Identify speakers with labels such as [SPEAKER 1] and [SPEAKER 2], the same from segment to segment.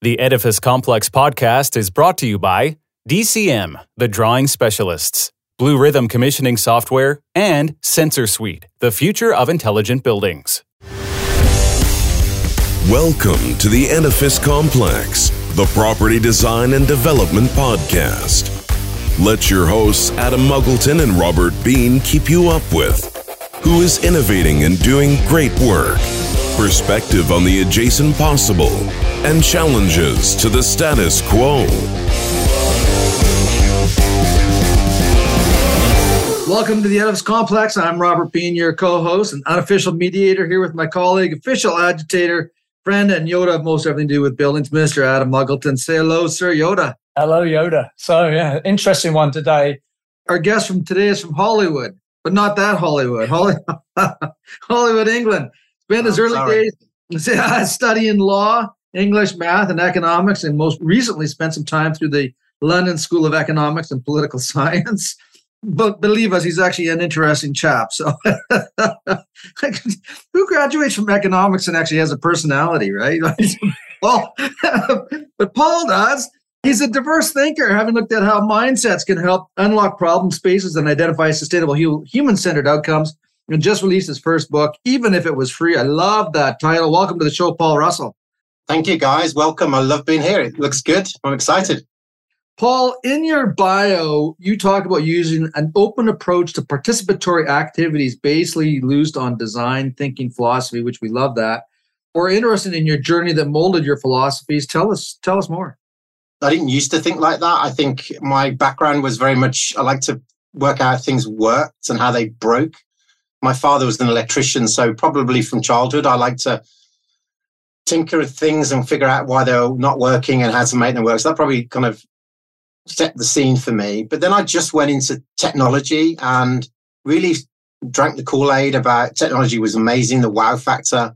[SPEAKER 1] The Edifice Complex podcast is brought to you by DCM, the drawing specialists, BlueRithm commissioning software, and Sensor Suite, the future of intelligent buildings.
[SPEAKER 2] Welcome to the Edifice Complex, the property design and development podcast. Let your hosts Adam Muggleton and Robert Bean keep you up with who is innovating and doing great work, perspective on the adjacent possible, and challenges to the status quo.
[SPEAKER 3] Welcome to the Edifice Complex. I'm Robert Bean, your co-host and unofficial mediator here with my colleague, official agitator, friend, and Yoda of most everything to do with buildings, Mr. Adam Muggleton. Say hello, Sir Yoda.
[SPEAKER 4] Hello, Yoda. So, yeah, interesting one today.
[SPEAKER 3] Our guest from today is from Hollywood, but not that Hollywood. Hollywood, Hollywood England. Spent his
[SPEAKER 5] Oh,
[SPEAKER 3] early
[SPEAKER 5] sorry.
[SPEAKER 3] days studying law, English, math, and economics, and most recently spent some time through the London School of Economics and Political Science. But believe us, he's actually an interesting chap. So, who graduates from economics and actually has a personality, right? well, but Paul does. He's a diverse thinker, having looked at how mindsets can help unlock problem spaces and identify sustainable human centered outcomes. And just released his first book, even if it was free. I love that title. Welcome to the show, Paul Russell.
[SPEAKER 5] Thank you, guys. Welcome. I love being here. It looks good. I'm excited.
[SPEAKER 3] Paul, in your bio, you talk about using an open approach to participatory activities, basically used on design thinking philosophy, which we love that. We're interested in your journey that molded your philosophies. Tell us, tell us more.
[SPEAKER 5] I didn't used to think like that. I think my background was very much, I like to work out how things worked and how they broke. My father was an electrician, so probably from childhood, I like to tinker with things and figure out why they're not working and how to make them work. So that probably kind of set the scene for me. But then I just went into technology and really drank the Kool Aid about technology was amazing. The wow factor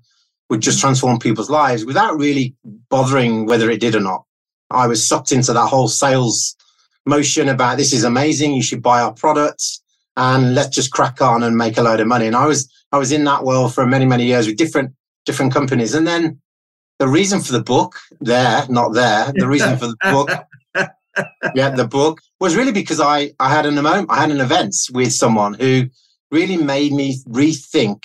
[SPEAKER 5] would just transform people's lives without really bothering whether it did or not. I was sucked into that whole sales motion about this is amazing. You should buy our products and let's just crack on and make a load of money. And I was, I was in that world for many, many years with different, different companies. And then the reason for the book there, not there, the reason for the book yeah, the book was really because I I had an moment, I had an event with someone who really made me rethink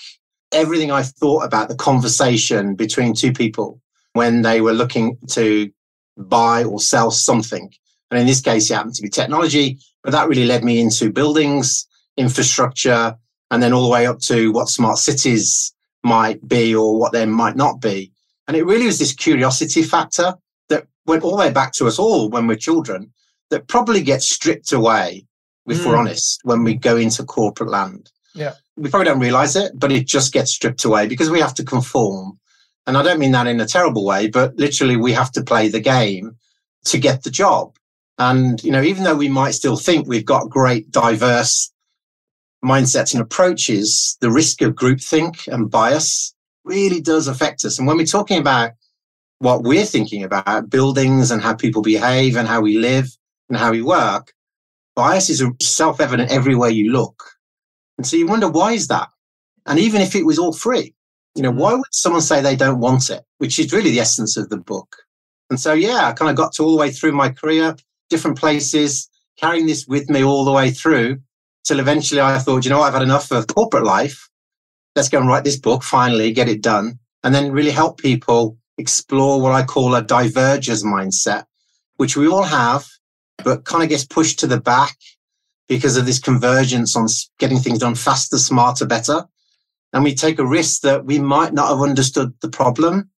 [SPEAKER 5] everything I thought about the conversation between two people when they were looking to buy or sell something. And in this case, it happened to be technology, but that really led me into buildings, infrastructure, and then all the way up to what smart cities might be or what they might not be. And it really was this curiosity factor that went all the way back to us all when we're children that probably gets stripped away, if we're
[SPEAKER 3] Mm.
[SPEAKER 5] honest, when we go into corporate land.
[SPEAKER 4] Yeah.
[SPEAKER 5] We probably don't realize it, but it just gets stripped away because we have to conform. And I don't mean that in a terrible way, but literally we have to play the game to get the job. And, you know, even though we might still think we've got great, diverse mindsets and approaches, the risk of groupthink and bias really does affect us. And when we're talking about what we're thinking about buildings and how people behave and how we live and how we work, bias is self evident everywhere you look. And so you wonder, why is that? And even if it was all free, you know, mm-hmm. why would someone say they don't want it? Which is really the essence of the book. And so, yeah, I kind of got to all the way through my career, different places, carrying this with me all the way through till eventually I thought, you know, I've had enough of corporate life. Let's go and write this book, finally, get it done, and then really help people explore what I call a divergers mindset, which we all have, but kind of gets pushed to the back because of this convergence on getting things done faster, smarter, better. And we take a risk that we might not have understood the problem,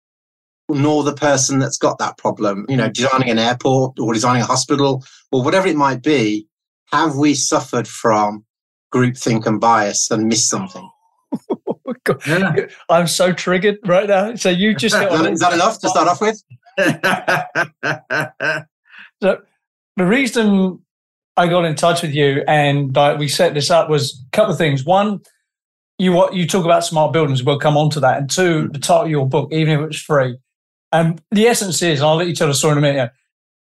[SPEAKER 5] nor the person that's got that problem. You know, designing an airport or designing a hospital or whatever it might be. Have we suffered from groupthink and bias and missed something?
[SPEAKER 3] Yeah.
[SPEAKER 4] I'm so triggered right now. So you just
[SPEAKER 5] Is that, is that enough to start off with?
[SPEAKER 4] So the reason I got in touch with you and like, we set this up was a couple of things. One, you what you talk about smart buildings. We'll come on to that. And two, the title of your book, even if it's free. And the essence is, and I'll let you tell the story in a minute.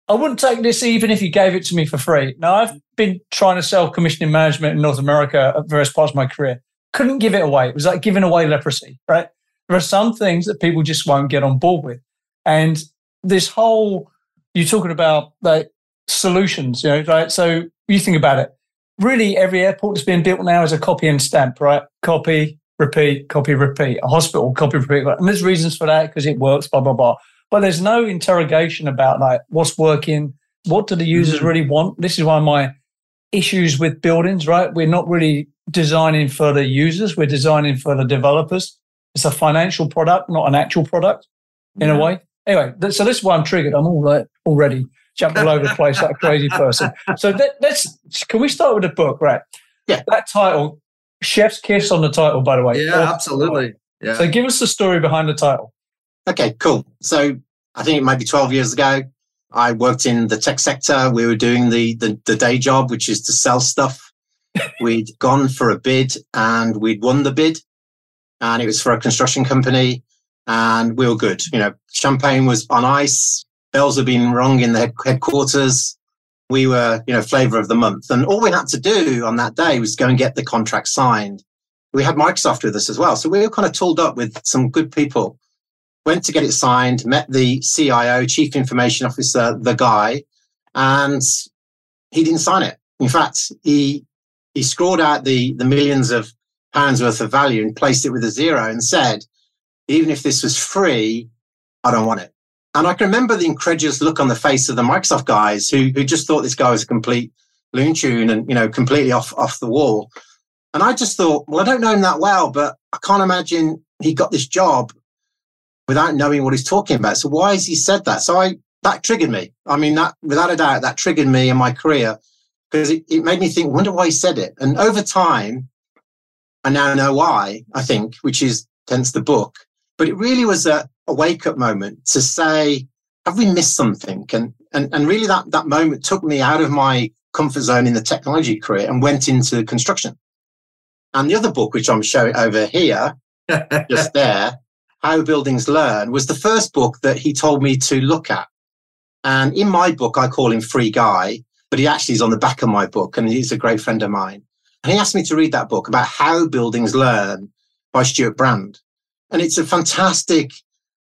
[SPEAKER 4] I wouldn't take this even if you gave it to me for free. Now I've been trying to sell commissioning management in North America at various parts of my career. Couldn't give it away. It was like giving away leprosy, right? There are some things that people just won't get on board with. And this whole you're talking about like solutions, you know, right? So you think about it. Really, every airport that's being built now is a copy and stamp, right? Copy, repeat, copy, repeat. A hospital, copy, repeat. And there's reasons for that because it works, blah, blah, blah. But there's no interrogation about like what's working, what do the users mm-hmm. really want. This is one of my issues with buildings, right? We're not really designing for the users, we're designing for the developers. It's a financial product, not an actual product in yeah. a way. Anyway, so this is why I'm triggered. I'm all like already jumping all over the place like a crazy person. So let, let's can we start with the book, right?
[SPEAKER 5] Yeah.
[SPEAKER 4] That title, Chef's Kiss on the title, by the way.
[SPEAKER 3] Yeah, absolutely. Yeah.
[SPEAKER 4] So give us the story behind the title.
[SPEAKER 5] Okay, cool. So I think it might be 12 years ago. I worked in the tech sector. We were doing the, the, the day job, which is to sell stuff. we'd gone for a bid and we'd won the bid and it was for a construction company and we were good. You know, champagne was on ice. Bells had been rung in the headquarters. We were, you know, flavor of the month. And all we had to do on that day was go and get the contract signed. We had Microsoft with us as well. So we were kind of tooled up with some good people. Went to get it signed, met the CIO, Chief Information Officer, the guy, and he didn't sign it. In fact, he he scrawled out the the millions of pounds worth of value and placed it with a zero and said, even if this was free, I don't want it. And I can remember the incredulous look on the face of the Microsoft guys who, who just thought this guy was a complete loon tune and, you know, completely off, off the wall. And I just thought, well, I don't know him that well, but I can't imagine he got this job without knowing what he's talking about. So why has he said that? So I, that triggered me. I mean, that without a doubt, that triggered me in my career because it, it made me think, wonder why he said it. And over time, I now know why, I think, which is hence the book. But it really was a, a wake up moment to say, have we missed something? And, and, and really that, that moment took me out of my comfort zone in the technology career and went into construction. And the other book, which I'm showing over here, just there, How Buildings Learn, was the first book that he told me to look at. And in my book, I call him Free Guy, but he actually is on the back of my book and he's a great friend of mine. And he asked me to read that book about How Buildings Learn by Stewart Brand. And it's a fantastic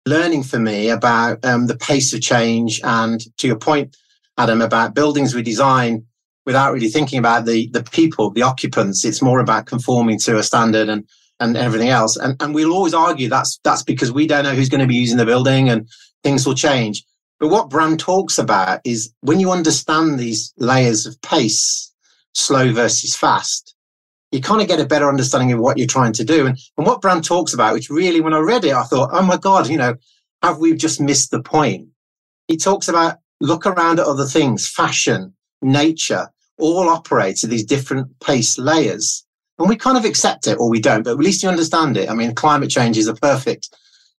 [SPEAKER 5] learning for me about um, the pace of change. And to your point, Adam, about buildings we design without really thinking about the, the people, the occupants. It's more about conforming to a standard and, and everything else. And, and we'll always argue that's, that's because we don't know who's going to be using the building and things will change. But what Brand talks about is when you understand these layers of pace, slow versus fast, you kind of get a better understanding of what you're trying to do. And, and what Brand talks about, which really, when I read it, I thought, oh my God, you know, have we just missed the point? He talks about look around at other things, fashion, nature, all operate at these different pace layers. And we kind of accept it or we don't, but at least you understand it. I mean, climate change is a perfect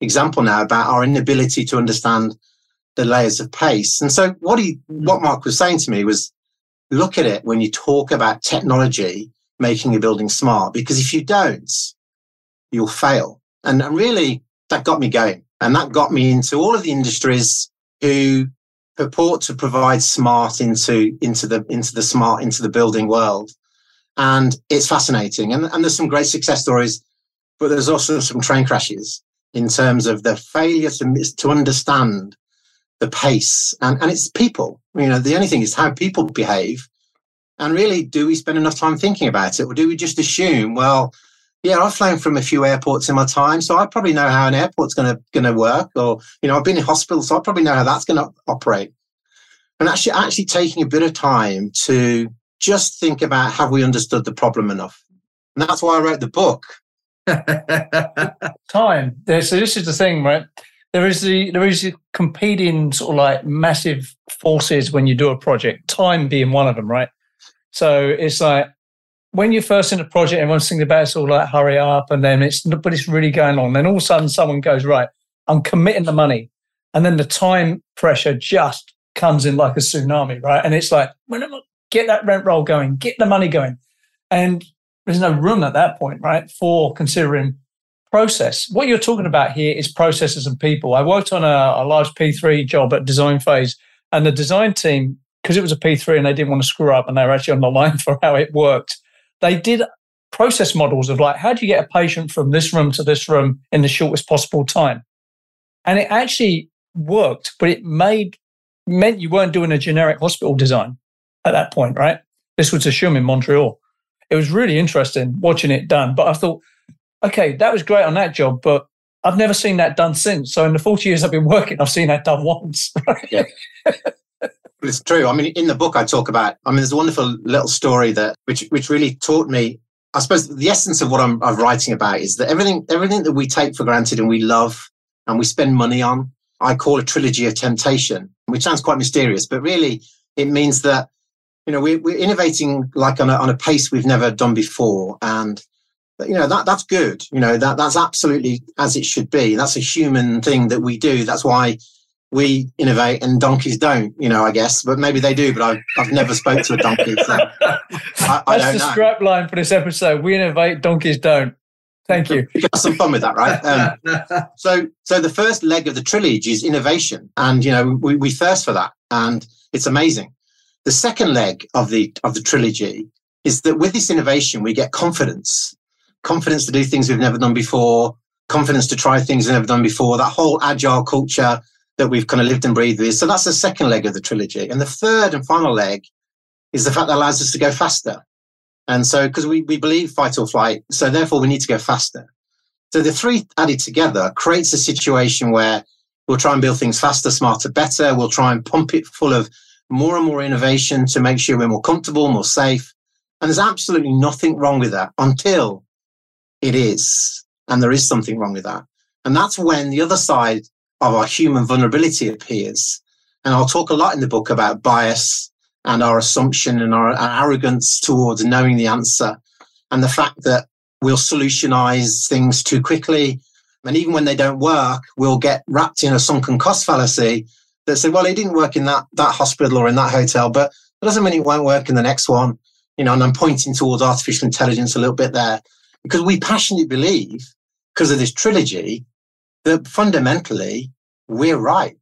[SPEAKER 5] example now about our inability to understand the layers of pace. And so what he, what Mark was saying to me was look at it when you talk about technology making a building smart because if you don't, you'll fail. And, really, that got me going. And that got me into all of the industries who purport to provide smart into, into the, into the smart, into the building world. And it's fascinating. And, and there's some great success stories, but there's also some train crashes in terms of the failure to, to understand the pace and, and it's people. You know, the only thing is how people behave and really, do we spend enough time thinking about it? Or do we just assume, well, yeah, I've flown from a few airports in my time, so I probably know how an airport's going to work. Or you know, I've been in hospital, so I probably know how that's going to operate. And actually, actually taking a bit of time to just think about have we understood the problem enough? And that's why I wrote the book.
[SPEAKER 4] time. So this is the thing, right? There is the there is competing sort of like massive forces when you do a project. Time being one of them, right? So it's like when you're first in a project, everyone's thinking about it's all like hurry up, and then it's but it's really going on. Then all of a sudden, someone goes right. I'm committing the money, and then the time pressure just comes in like a tsunami, right? And it's like when am I, get that rent roll going, get the money going, and there's no room at that point, right, for considering process. What you're talking about here is processes and people. I worked on a, a large P3 job at Design Phase, and the design team because it was a P3 and they didn't want to screw up and they were actually on the line for how it worked, they did process models of like, how do you get a patient from this room to this room in the shortest possible time? And it actually worked, but it made meant you weren't doing a generic hospital design at that point, right? This was a CHUM in Montreal. It was really interesting watching it done. But I thought, okay, that was great on that job, but I've never seen that done since. So in the 40 years I've been working, I've seen that done once.
[SPEAKER 5] yeah. it's true. I mean, in the book I talk about, I mean, there's a wonderful little story that which which really taught me. I suppose the essence of what I'm, I'm writing about is that everything everything that we take for granted and we love and we spend money on, I call a trilogy of temptation, which sounds quite mysterious, but really it means that you know we're, we're innovating like on a, on a pace we've never done before, and you know that that's good. You know that that's absolutely as it should be. That's a human thing that we do. That's why we innovate and donkeys don't, you know, I guess, but maybe they do, but I've, I've never spoke to a donkey. So I,
[SPEAKER 4] I That's the know. strap line for this episode. We innovate, donkeys don't. Thank you.
[SPEAKER 5] You have some fun with that, right? Um, so, so the first leg of the trilogy is innovation, and you know we, we thirst for that, and it's amazing. The second leg of the of the trilogy is that with this innovation we get confidence, confidence to do things we've never done before, confidence to try things we've never done before. That whole agile culture that we've kind of lived and breathed with. So that's the second leg of the trilogy, and the third and final leg is the fact that allows us to go faster. And so, because we, we believe fight or flight, so therefore we need to go faster. So the three added together creates a situation where we'll try and build things faster, smarter, better. We'll try and pump it full of more and more innovation to make sure we're more comfortable, more safe. And there's absolutely nothing wrong with that until it is. And there is something wrong with that. And that's when the other side of our human vulnerability appears. And I'll talk a lot in the book about bias and our assumption and our, arrogance towards knowing the answer and the fact that we'll solutionize things too quickly. And even when they don't work, we'll get wrapped in a sunken cost fallacy that said, well, it didn't work in that, that hospital or in that hotel, but it doesn't mean it won't work in the next one. You know, and I'm pointing towards artificial intelligence a little bit there because we passionately believe because of this trilogy that fundamentally we're right.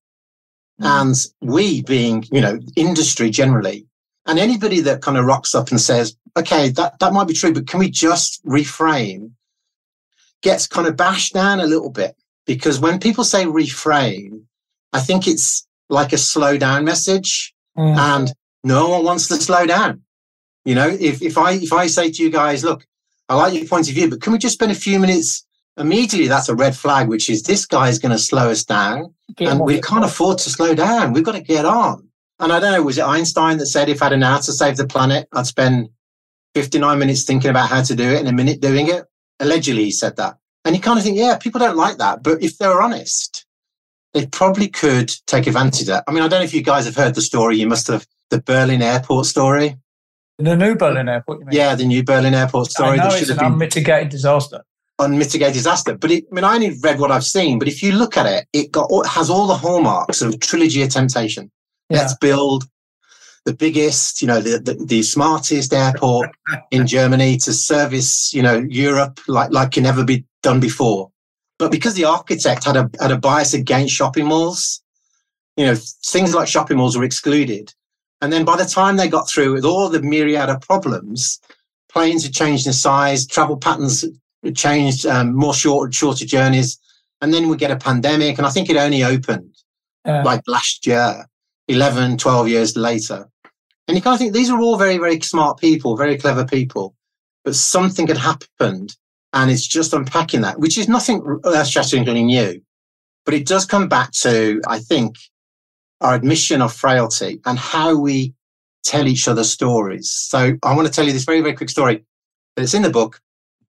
[SPEAKER 5] Mm. And we being, you know, industry generally, and anybody that kind of rocks up and says, okay, that, that might be true, but can we just reframe? Gets kind of bashed down a little bit because when people say reframe, I think it's like a slow down message mm. and no one wants to slow down. You know, if, if I, if I say to you guys, look, I like your point of view, but can we just spend a few minutes immediately that's a red flag, which is this guy is going to slow us down and we can't afford to slow down. We've got to get on. And I don't know, was it Einstein that said if I had an hour to save the planet, I'd spend 59 minutes thinking about how to do it and a minute doing it? Allegedly, he said that. And you kind of think, yeah, people don't like that. But if they're honest, they probably could take advantage of that. I mean, I don't know if you guys have heard the story. You must have the Berlin airport story.
[SPEAKER 4] The new Berlin airport,
[SPEAKER 5] Yeah, the new Berlin airport story.
[SPEAKER 4] I know it's an been... unmitigated disaster
[SPEAKER 5] unmitigated disaster. But it, I mean, I only read what I've seen. But if you look at it, it got it has all the hallmarks of trilogy of temptation. Yeah. Let's build the biggest, you know, the, the, the smartest airport in Germany to service, you know, Europe like like can never be done before. But because the architect had a had a bias against shopping malls, you know, things like shopping malls were excluded. And then by the time they got through with all the myriad of problems, planes had changed in size, travel patterns changed, um, more short, shorter journeys. And then we get a pandemic. And I think it only opened uh, like last year, 11, 12 years later. And you kind of think these are all very, very smart people, very clever people. But something had happened and it's just unpacking that, which is nothing uh, earth shatteringly new. But it does come back to, I think, our admission of frailty and how we tell each other stories. So I want to tell you this very, very quick story. It's in the book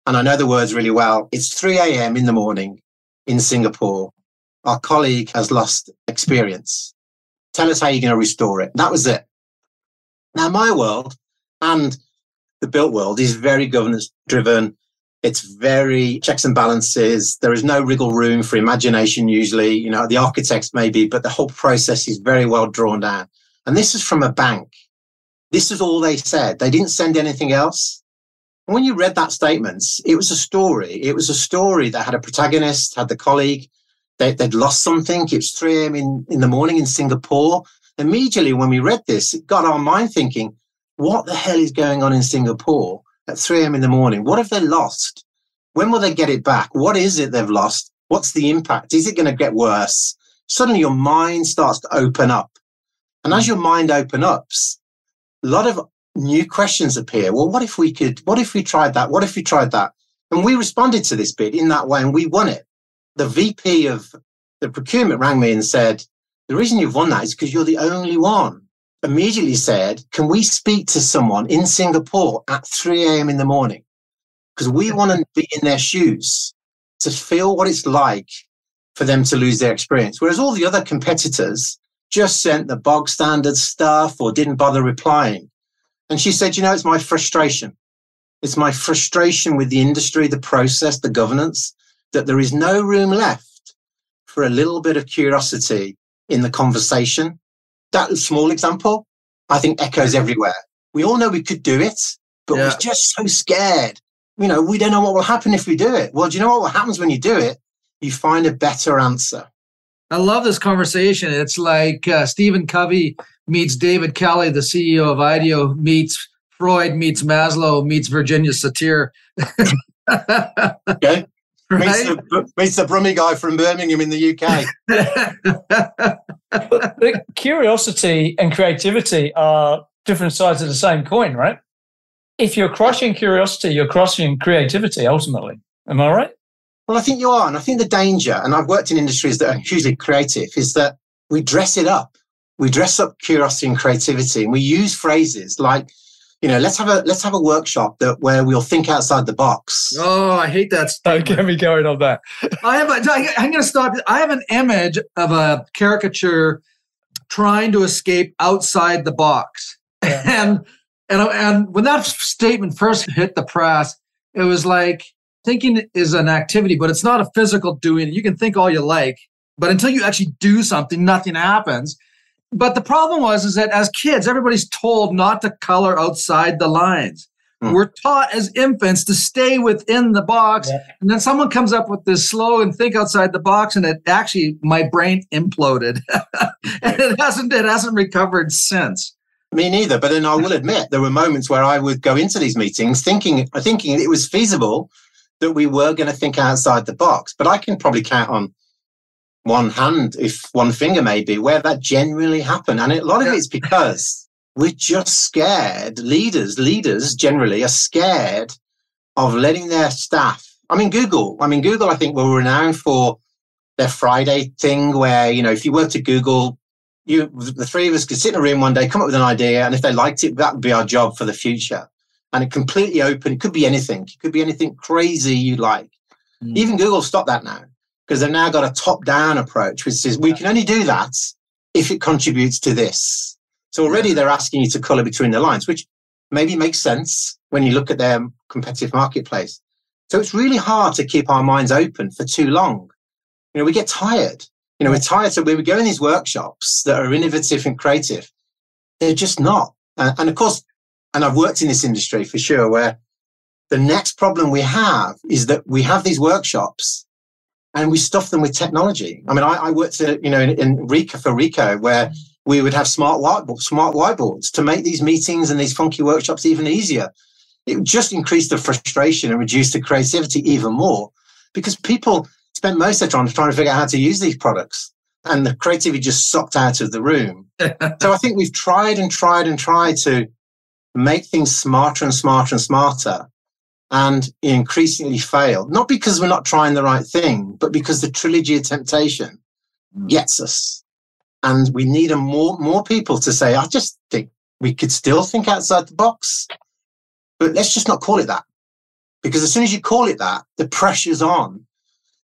[SPEAKER 5] and I know the words really well. It's 3 a.m. in the morning in Singapore. Our colleague has lost experience. Tell us how you're going to restore it. That was it. Now, my world and the built world is very governance driven. It's very checks and balances. There is no wriggle room for imagination usually. You know, the architects maybe, but the whole process is very well drawn down. And this is from a bank. This is all they said. They didn't send anything else And when you read that statement, it was a story. It was a story that had a protagonist, had the colleague, they, would lost something. It was 3 a.m. In, in the morning in Singapore. Immediately when we read this, it got our mind thinking, what the hell is going on in Singapore at 3 a.m. in the morning? What have they lost? When will they get it back? What is it they've lost? What's the impact? Is it going to get worse? suddenly your mind starts to open up. And as mm. your mind open ups, a lot of new questions appear. Well, what if we could, what if we tried that? What if we tried that? And we responded to this bid in that way and we won it. The VP of the procurement rang me and said, the reason you've won that is because you're the only one. Immediately said, can we speak to someone in Singapore at 3 a.m. in the morning? Because we want to be in their shoes to feel what it's like for them to lose their experience. Whereas all the other competitors just sent the bog standard stuff or didn't bother replying. And she said, you know, it's my frustration. It's my frustration with the industry, the process, the governance, that there is no room left for a little bit of curiosity in the conversation. That small example, I think echoes everywhere. We all know we could do it, but yeah. we're just so scared. You know, we don't know what will happen if we do it. Well, do you know what happens when you do it? You find a better answer.
[SPEAKER 3] I love this conversation. It's like uh, Stephen Covey meets David Kelley, the CEO of IDEO, meets Freud meets Maslow meets Virginia Satir.
[SPEAKER 5] okay. Right? Meets, the, meets the Brummie guy from Birmingham in the UK.
[SPEAKER 4] the curiosity and creativity are different sides of the same coin, right? If you're crushing curiosity, you're crushing creativity ultimately. Am I right?
[SPEAKER 5] Well, I think you are. And I think the danger, and I've worked in industries that are hugely creative, is that we dress it up. We dress up curiosity and creativity and we use phrases like you know, let's have a let's have a workshop that where we'll think outside the box.
[SPEAKER 3] Oh, I hate that.
[SPEAKER 4] Don't get me going on that.
[SPEAKER 3] I have. A, I'm going to stop. I have an image of a caricature trying to escape outside the box, yeah. and and and when that statement first hit the press, it was like thinking is an activity, but it's not a physical doing. You can think all you like, but until you actually do something, nothing happens. But the problem was is that as kids, everybody's told not to color outside the lines. Hmm. We're taught as infants to stay within the box. Yeah. And then someone comes up with this slogan, think outside the box, and it actually my brain imploded. and it hasn't it hasn't recovered since.
[SPEAKER 5] Me neither. But then I will admit there were moments where I would go into these meetings thinking thinking it was feasible that we were going to think outside the box. But I can probably count on one hand, if one finger maybe, where that generally happened. And a lot of yeah. it's because we're just scared. Leaders, leaders generally are scared of letting their staff. I mean, Google. I mean, Google. I think were renowned for their Friday thing, where you know, if you worked at Google, you the three of us could sit in a room one day, come up with an idea, and if they liked it, that would be our job for the future. And it completely open. It could be anything. It could be anything crazy you like. Mm. Even Google stopped that now because they've now got a top down approach, which says we can only do that if it contributes to this. So already they're asking you to color between the lines, which maybe makes sense when you look at their competitive marketplace. So it's really hard to keep our minds open for too long. You know, we get tired. You know, we're tired. So when we go in these workshops that are innovative and creative, they're just not. And of course, and I've worked in this industry for sure, where the next problem we have is that we have these workshops and we stuff them with technology. I mean, I, I worked, at, you know, in, in Ricoh for Ricoh, where we would have smart whiteboards, smart whiteboards to make these meetings and these funky workshops even easier. It just increased the frustration and reduced the creativity even more because people spent most of their time trying to figure out how to use these products and the creativity just sucked out of the room. so I think we've tried and tried and tried to make things smarter and smarter and smarter and increasingly fail. Not because we're not trying the right thing, but because the trilogy of temptation mm. gets us. And we need a more, more people to say, I just think we could still think outside the box, but let's just not call it that. Because as soon as you call it that, the pressure's on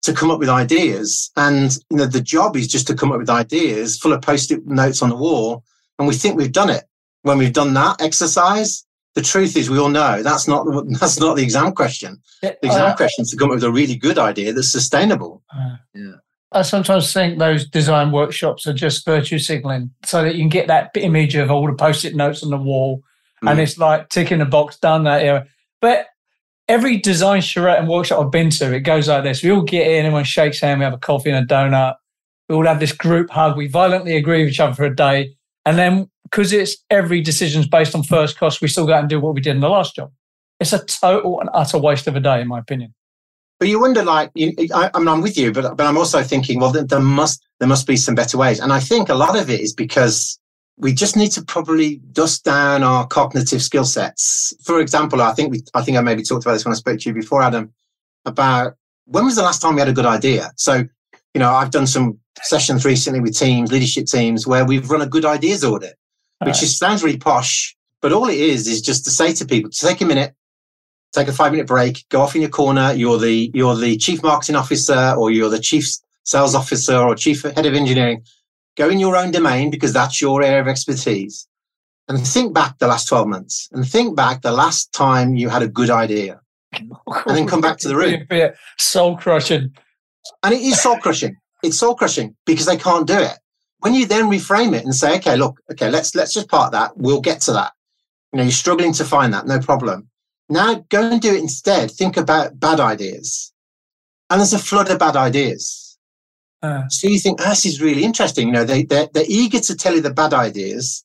[SPEAKER 5] to come up with ideas. And you know, the job is just to come up with ideas full of post-it notes on the wall. And we think we've done it. When we've done that exercise, the truth is we all know that's not that's not the exam question. The exam uh, question is to come up with a really good idea that's sustainable. Uh,
[SPEAKER 4] yeah. I sometimes think those design workshops are just virtue signaling so that you can get that image of all the post-it notes on the wall mm. and it's like ticking a box done that area. But every design charrette and workshop I've been to, it goes like this. We all get in, everyone shakes hands, we have a coffee and a donut. We all have this group hug. We violently agree with each other for a day. And then because it's every decision's based on first cost, we still go out and do what we did in the last job. It's a total and utter waste of a day, in my opinion.
[SPEAKER 5] But you wonder, like, you, I, I mean, I'm with you, but but I'm also thinking, well, there, there must there must be some better ways, and I think a lot of it is because we just need to probably dust down our cognitive skill sets. For example, I think we, I think I maybe talked about this when I spoke to you before, Adam, about when was the last time we had a good idea? So, you know, I've done some sessions recently with teams, leadership teams, where we've run a good ideas audit, which uh, is, sounds really posh, but all it is is just to say to people, to take a minute, take a five minute break, go off in your corner. You're the you're the chief marketing officer, or you're the chief sales officer, or chief head of engineering. Go in your own domain because that's your area of expertise, and think back the last twelve months, and think back the last time you had a good idea, and then come back to the room.
[SPEAKER 4] Soul crushing,
[SPEAKER 5] and it is soul crushing. It's soul crushing because they can't do it. When you then reframe it and say, "Okay, look, okay, let's let's just part that. We'll get to that." You know, you're struggling to find that, no problem now go and do it instead. Think about bad ideas. And there's a flood of bad ideas. Uh, so you think, oh, this is really interesting. You know, they, they're, they're eager to tell you the bad ideas,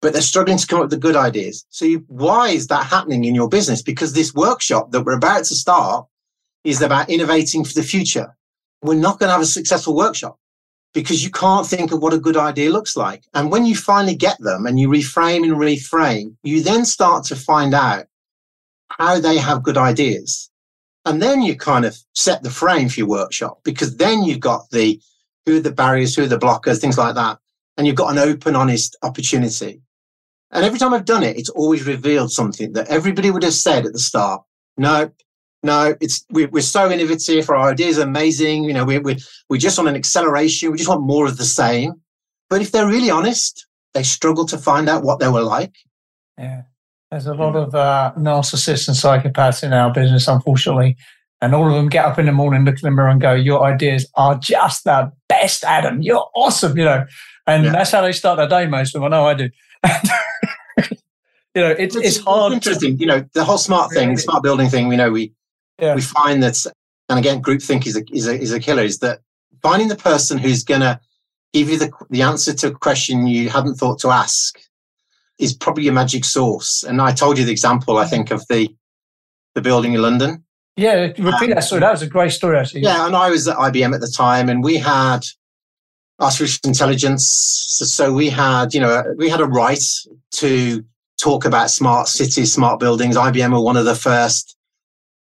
[SPEAKER 5] but they're struggling to come up with the good ideas. So you, why is that happening in your business? Because this workshop that we're about to start is about innovating for the future. We're not going to have a successful workshop because you can't think of what a good idea looks like. And when you finally get them and you reframe and reframe, you then start to find out how they have good ideas. And then you kind of set the frame for your workshop because then you've got the who are the barriers, who are the blockers, things like that. And you've got an open, honest opportunity. And every time I've done it, it's always revealed something that everybody would have said at the start. No, no, it's we, are so innovative. Our ideas are amazing. You know, we we we just want an acceleration. We just want more of the same. But if they're really honest, they struggle to find out what they were like.
[SPEAKER 4] Yeah. There's a lot of uh, narcissists and psychopaths in our business, unfortunately. And all of them get up in the morning, look in the mirror, and go, Your ideas are just the best, Adam. You're awesome, you know. And yeah. that's how they start their day, most of them. I know I do. you know, it's, it's, it's hard.
[SPEAKER 5] interesting. To, you know, the whole smart thing, smart building thing, we know we yeah. we find that, and again, groupthink is a, is, a, is a killer, is that finding the person who's going to give you the, the answer to a question you hadn't thought to ask is probably your magic source. And I told you the example, I think, of the the building in London.
[SPEAKER 4] Yeah, repeat um, that story. That was a great story, actually.
[SPEAKER 5] Yeah, and I was at IBM at the time, and we had artificial intelligence. So, so we had, you know, we had a right to talk about smart cities, smart buildings. IBM were one of the first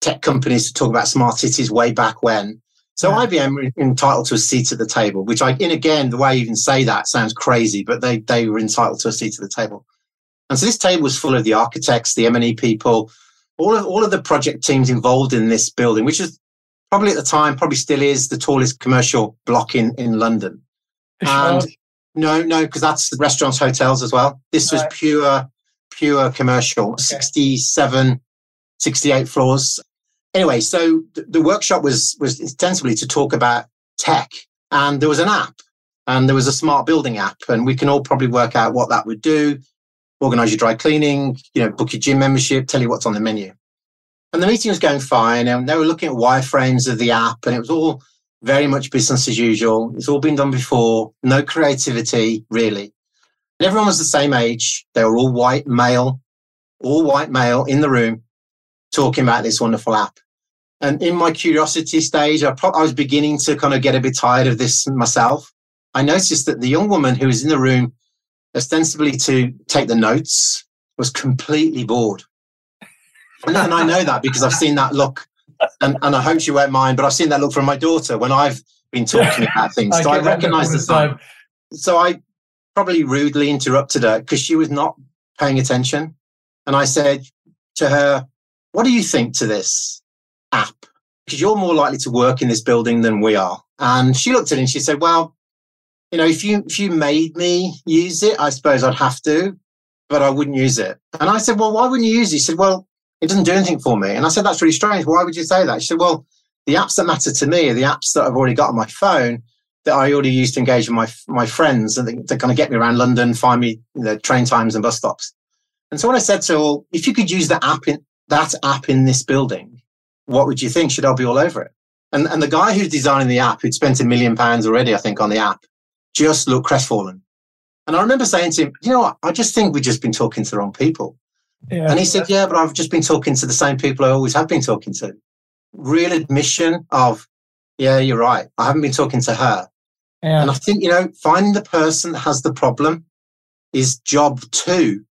[SPEAKER 5] tech companies to talk about smart cities way back when. So yeah. IBM were entitled to a seat at the table, which I, in again, the way I even say that sounds crazy, but they, they were entitled to a seat at the table. And so this table was full of the architects, the M&E people, all of, all of the project teams involved in this building, which is probably at the time, probably still is the tallest commercial block in, in London. And no, no, because that's the restaurants, hotels as well. This was pure, pure commercial, okay. 67, 68 floors. Anyway, so the, the workshop was, was ostensibly to talk about tech and there was an app and there was a smart building app and we can all probably work out what that would do organize your dry cleaning, you know, book your gym membership, tell you what's on the menu. And the meeting was going fine. And they were looking at wireframes of the app, and it was all very much business as usual. It's all been done before, no creativity, really. And everyone was the same age. They were all white male, all white male in the room talking about this wonderful app. And in my curiosity stage, I, pro- I was beginning to kind of get a bit tired of this myself. I noticed that the young woman who was in the room ostensibly to take the notes, was completely bored. And, and I know that because I've seen that look, and, and I hope she won't mind, but I've seen that look from my daughter when I've been talking about things. So I, I recognize the sign. So I probably rudely interrupted her because she was not paying attention. And I said to her, What do you think to this app? Because you're more likely to work in this building than we are. And she looked at it and she said, Well, you know, if you if you made me use it, I suppose I'd have to, but I wouldn't use it. And I said, well, why wouldn't you use it? He said, well, it doesn't do anything for me. And I said, that's really strange. Why would you say that? She said, well, the apps that matter to me are the apps that I've already got on my phone that I already use to engage with my my friends and they're going to get me around London, find me know, train times and bus stops. And so when I said to her, well, if you could use that app in that app in this building, what would you think? Should I be all over it? And and the guy who's designing the app, who'd spent a million pounds already, I think, on the app, just looked crestfallen. And I remember saying to him, you know what? I just think we've just been talking to the wrong people. Yeah. And he said, yeah, but I've just been talking to the same people I always have been talking to. real admission of, yeah, you're right. I haven't been talking to her.
[SPEAKER 4] Yeah.
[SPEAKER 5] And I think, you know, finding the person that has the problem is job two.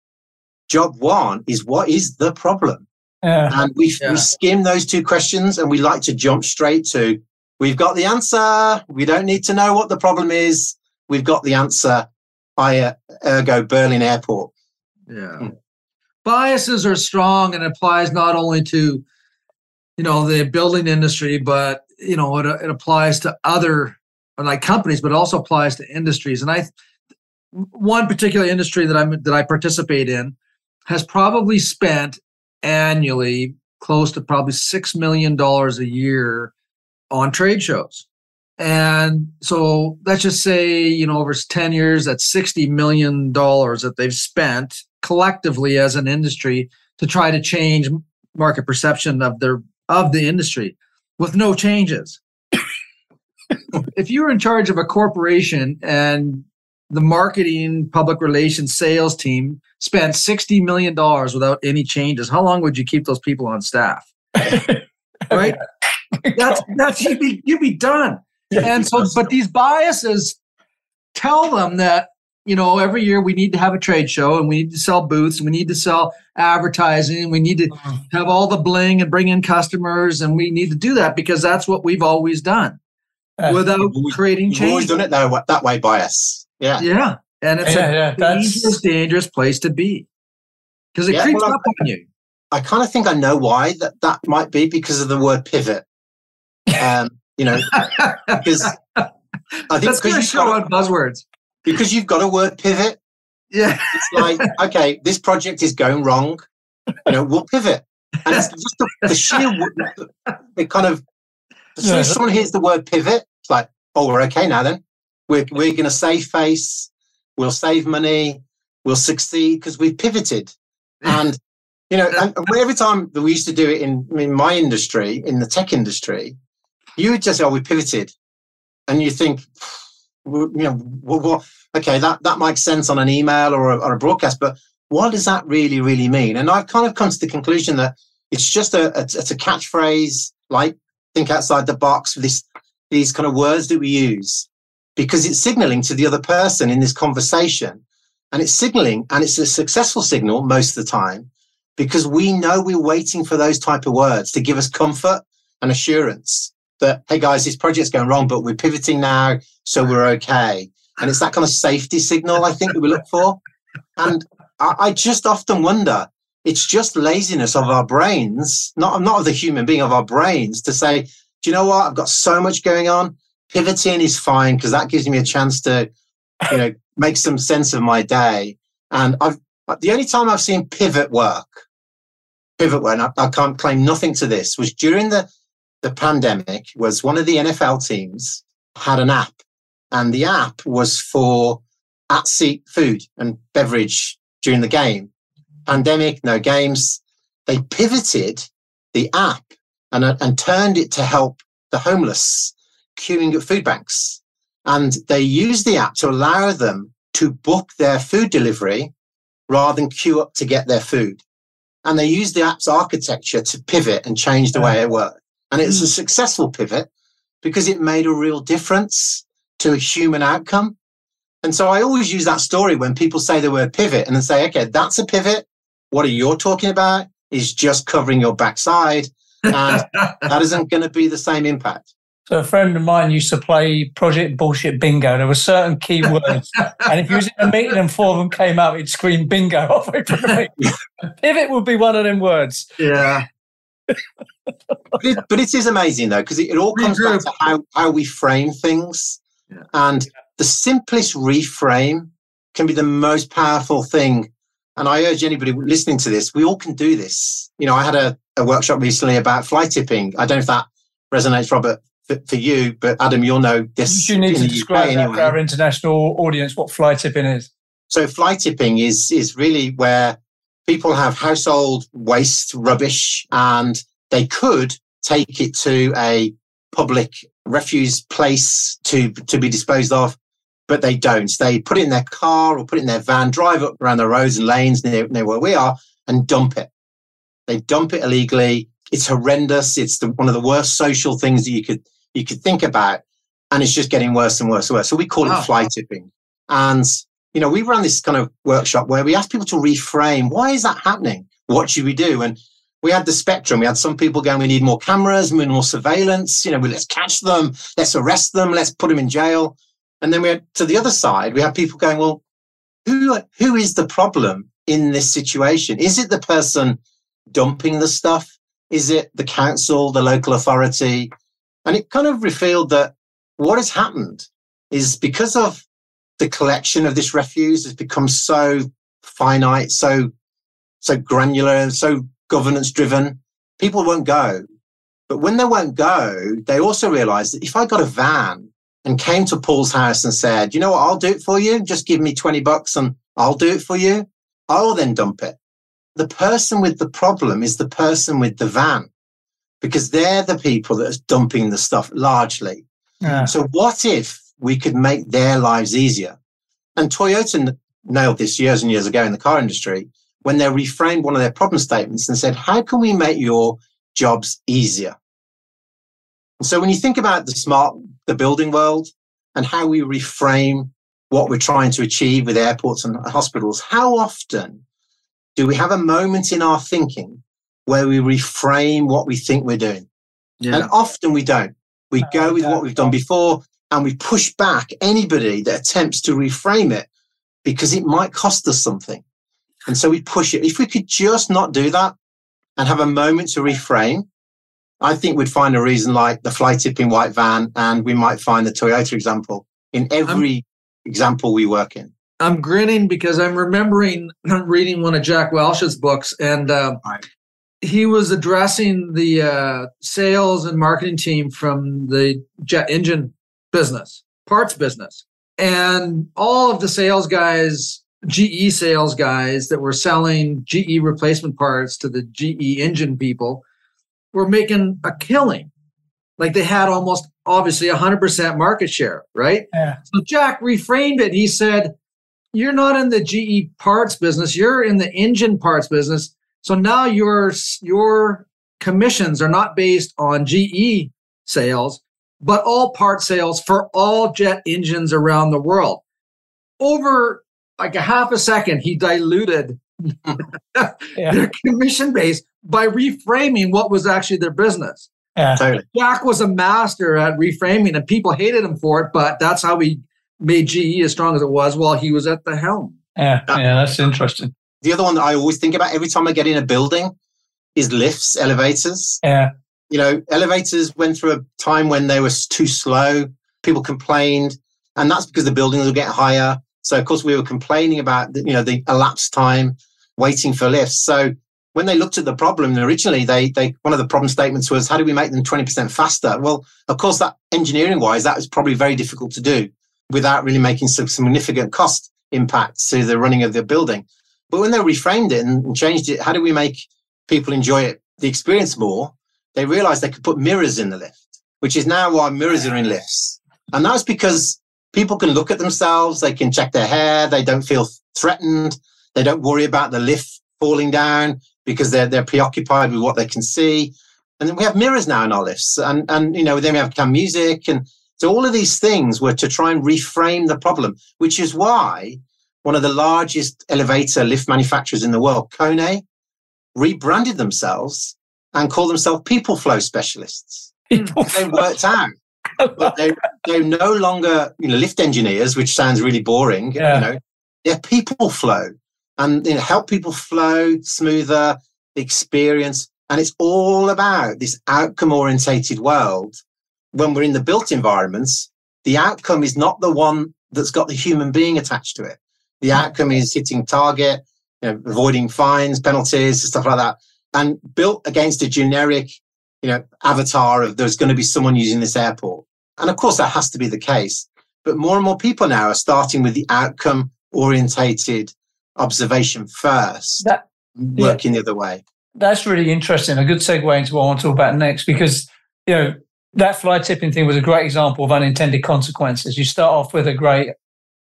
[SPEAKER 5] Job one is what is the problem?
[SPEAKER 4] Yeah.
[SPEAKER 5] And we,
[SPEAKER 3] Yeah.
[SPEAKER 5] we skim those two questions and we like to jump straight to, we've got the answer. We don't need to know what the problem is. We've got the answer via ergo Berlin airport.
[SPEAKER 3] Yeah.
[SPEAKER 5] Hmm.
[SPEAKER 3] Biases are strong and applies not only to, you know, the building industry, but you know, it, it applies to other like companies, but also applies to industries. And I, one particular industry that I'm that I participate in, has probably spent annually close to probably six million dollars a year on trade shows. And so let's just say, you know, over 10 years, that's $60 million that they've spent collectively as an industry to try to change market perception of their of the industry with no changes. if you were in charge of a corporation and the marketing, public relations, sales team spent $60 million without any changes, how long would you keep those people on staff? right? That's that's you'd be you'd be done. And so, but these biases tell them that you know every year we need to have a trade show and we need to sell booths and we need to sell advertising and we need to have all the bling and bring in customers and we need to do that because that's what we've always done
[SPEAKER 4] Yeah.
[SPEAKER 3] without
[SPEAKER 5] We've-
[SPEAKER 3] creating
[SPEAKER 5] You've always done it that way, that way bias. Yeah.
[SPEAKER 3] Yeah, and it's
[SPEAKER 4] Yeah,
[SPEAKER 3] a
[SPEAKER 4] yeah, that's-
[SPEAKER 3] dangerous, dangerous place to be because it
[SPEAKER 5] Yeah,
[SPEAKER 3] creeps
[SPEAKER 5] well,
[SPEAKER 3] up on you.
[SPEAKER 5] I kind of think I know why that that might be because of the word pivot. Um, you know, because I think
[SPEAKER 3] That's
[SPEAKER 5] because
[SPEAKER 3] going to
[SPEAKER 5] you've,
[SPEAKER 3] show
[SPEAKER 5] got,
[SPEAKER 3] on buzzwords.
[SPEAKER 5] because you've got a word pivot,
[SPEAKER 3] Yeah,
[SPEAKER 5] it's like, okay, this project is going wrong. You know, we'll pivot. And it's just the, the sheer, w- the kind of, as soon as someone hears the word pivot, it's like, oh, we're okay now then. We're, we're going to save face. We'll save money. We'll succeed because we've pivoted. And, you know, and every time that we used to do it in, in my industry, in the tech industry, you would just say, oh, we pivoted. And you think, you know, well, well, okay, that, that makes sense on an email or a, or a broadcast, but what does that really, really mean? And I've kind of come to the conclusion that it's just a, a it's a catchphrase, like think outside the box, this, these kind of words that we use because it's signaling to the other person in this conversation. And it's signaling, and it's a successful signal most of the time because we know we're waiting for those type of words to give us comfort and assurance that, hey guys, this project's going wrong, but we're pivoting now, so we're okay. And it's that kind of safety signal, I think, that we look for. And I, I just often wonder, it's just laziness of our brains, not, not of the human being, of our brains to say, do you know what? I've got so much going on. Pivoting is fine because that gives me a chance to, you know, make some sense of my day. And I've, the only time I've seen pivot work, pivot work, I, I can't claim nothing to this, was during the, the pandemic was one of the NFL teams had an app and the app was for at seat food and beverage during the game. Pandemic, no games. They pivoted the app and, and turned it to help the homeless queuing at food banks. And they used the app to allow them to book their food delivery rather than queue up to get their food. And they used the app's architecture to pivot and change the way it worked. And it was hmm. a successful pivot because it made a real difference to a human outcome. And so I always use that story when people say the word pivot and then say, okay, that's a pivot. What are you talking about is just covering your backside. And that isn't going to be the same impact.
[SPEAKER 4] So a friend of mine used to play Project Bullshit Bingo. There were certain key words, and if you was in a meeting and four of them came out, he'd scream bingo halfway through the meeting. Pivot would be one of them words.
[SPEAKER 3] yeah.
[SPEAKER 5] But it, but it is amazing though, because it, it all comes back to how, how we frame things.
[SPEAKER 3] Yeah.
[SPEAKER 5] And the simplest reframe can be the most powerful thing. And I urge anybody listening to this, we all can do this. You know, I had a, a workshop recently about fly tipping. I don't know if that resonates, Robert, for, for you, but Adam, you'll know this.
[SPEAKER 4] You need to describe
[SPEAKER 5] UK anyway.
[SPEAKER 4] for our international audience what fly tipping is.
[SPEAKER 5] So fly tipping is is really where people have household waste rubbish and they could take it to a public refuse place to to be disposed of, but they don't. They put it in their car or put it in their van, drive up around the roads and lanes near, near where we are, and dump it. They dump it illegally it's horrendous. It's the, one of the worst social things that you could you could think about, and it's just getting worse and worse and worse. So we call wow. it fly tipping. And you know, we ran this kind of workshop where we asked people to reframe why is that happening? What should we do? And we had the spectrum. We had some people going, we need more cameras, we need more surveillance. You know, let's catch them, let's arrest them, let's put them in jail. And then we had to the other side, we had people going, well, who who is the problem in this situation? Is it the person dumping the stuff? Is it the council, the local authority? And it kind of revealed that what has happened is because of the collection of this refuse has become so finite, so so granular, and so governance driven. People won't go. But when they won't go, they also realize that if I got a van and came to Paul's house and said, you know what, I'll do it for you. Just give me 20 bucks and I'll do it for you. I'll then dump it. The person with the problem is the person with the van because they're the people that are dumping the stuff largely. Yeah. So what if we could make their lives easier? And Toyota nailed this years and years ago in the car industry when they reframed one of their problem statements and said, how can we make your jobs easier? And so when you think about the smart, the building world and how we reframe what we're trying to achieve with airports and hospitals, how often do we have a moment in our thinking where we reframe what we think we're doing? Yeah. And often we don't. We go with what we've done before and we push back anybody that attempts to reframe it because it might cost us something. And so we push it. If we could just not do that and have a moment to reframe, I think we'd find a reason like the fly tipping white van, and we might find the Toyota example in every I'm, example we work in.
[SPEAKER 3] I'm grinning because I'm remembering I'm reading one of Jack Welch's books, and uh, right. He was addressing the uh, sales and marketing team from the jet engine business, parts business. And all of the sales guys GE sales guys that were selling GE replacement parts to the GE engine people were making a killing. Like they had almost obviously 100% market share, right? Yeah. So Jack reframed it. He said, You're not in the GE parts business, you're in the engine parts business. So now your, your commissions are not based on GE sales, but all part sales for all jet engines around the world. Over like a half a second, he diluted yeah. their commission base by reframing what was actually their business.
[SPEAKER 4] Yeah. Totally.
[SPEAKER 3] Jack was a master at reframing, and people hated him for it, but that's how he made GE as strong as it was while he was at the helm.
[SPEAKER 4] Yeah, yeah, that's interesting.
[SPEAKER 5] The other one that I always think about every time I get in a building is lifts, elevators.
[SPEAKER 4] Yeah.
[SPEAKER 5] You know, elevators went through a time when they were too slow. People complained, and that's because the buildings will get higher. So of course we were complaining about the, you know the elapsed time waiting for lifts. So when they looked at the problem originally, they they one of the problem statements was how do we make them twenty percent faster? Well, of course that engineering wise that was probably very difficult to do without really making some significant cost impact to the running of the building. But when they reframed it and changed it, how do we make people enjoy it, the experience more? They realized they could put mirrors in the lift, which is now why mirrors are in lifts. And that's because people can look at themselves, they can check their hair, they don't feel threatened, they don't worry about the lift falling down because they're they're preoccupied with what they can see. And then we have mirrors now in our lifts, and and you know then we have cam music, and so all of these things were to try and reframe the problem, which is why one of the largest elevator lift manufacturers in the world, Kone, rebranded themselves and called themselves people flow specialists. People they worked out but they, they're no longer you know lift engineers, which sounds really boring. Yeah. You know, they're people flow and you know, help people flow smoother experience. And it's all about this outcome orientated world. When we're in the built environments, the outcome is not the one that's got the human being attached to it. The outcome is hitting target, you know, avoiding fines, penalties, stuff like that. And built against a generic, you know, avatar of there's going to be someone using this airport. And of course, that has to be the case. But more and more people now are starting with the outcome orientated observation first, that, working yeah, the other way.
[SPEAKER 4] That's really interesting. A good segue into what I want to talk about next, because, you know, that fly tipping thing was a great example of unintended consequences. You start off with a great,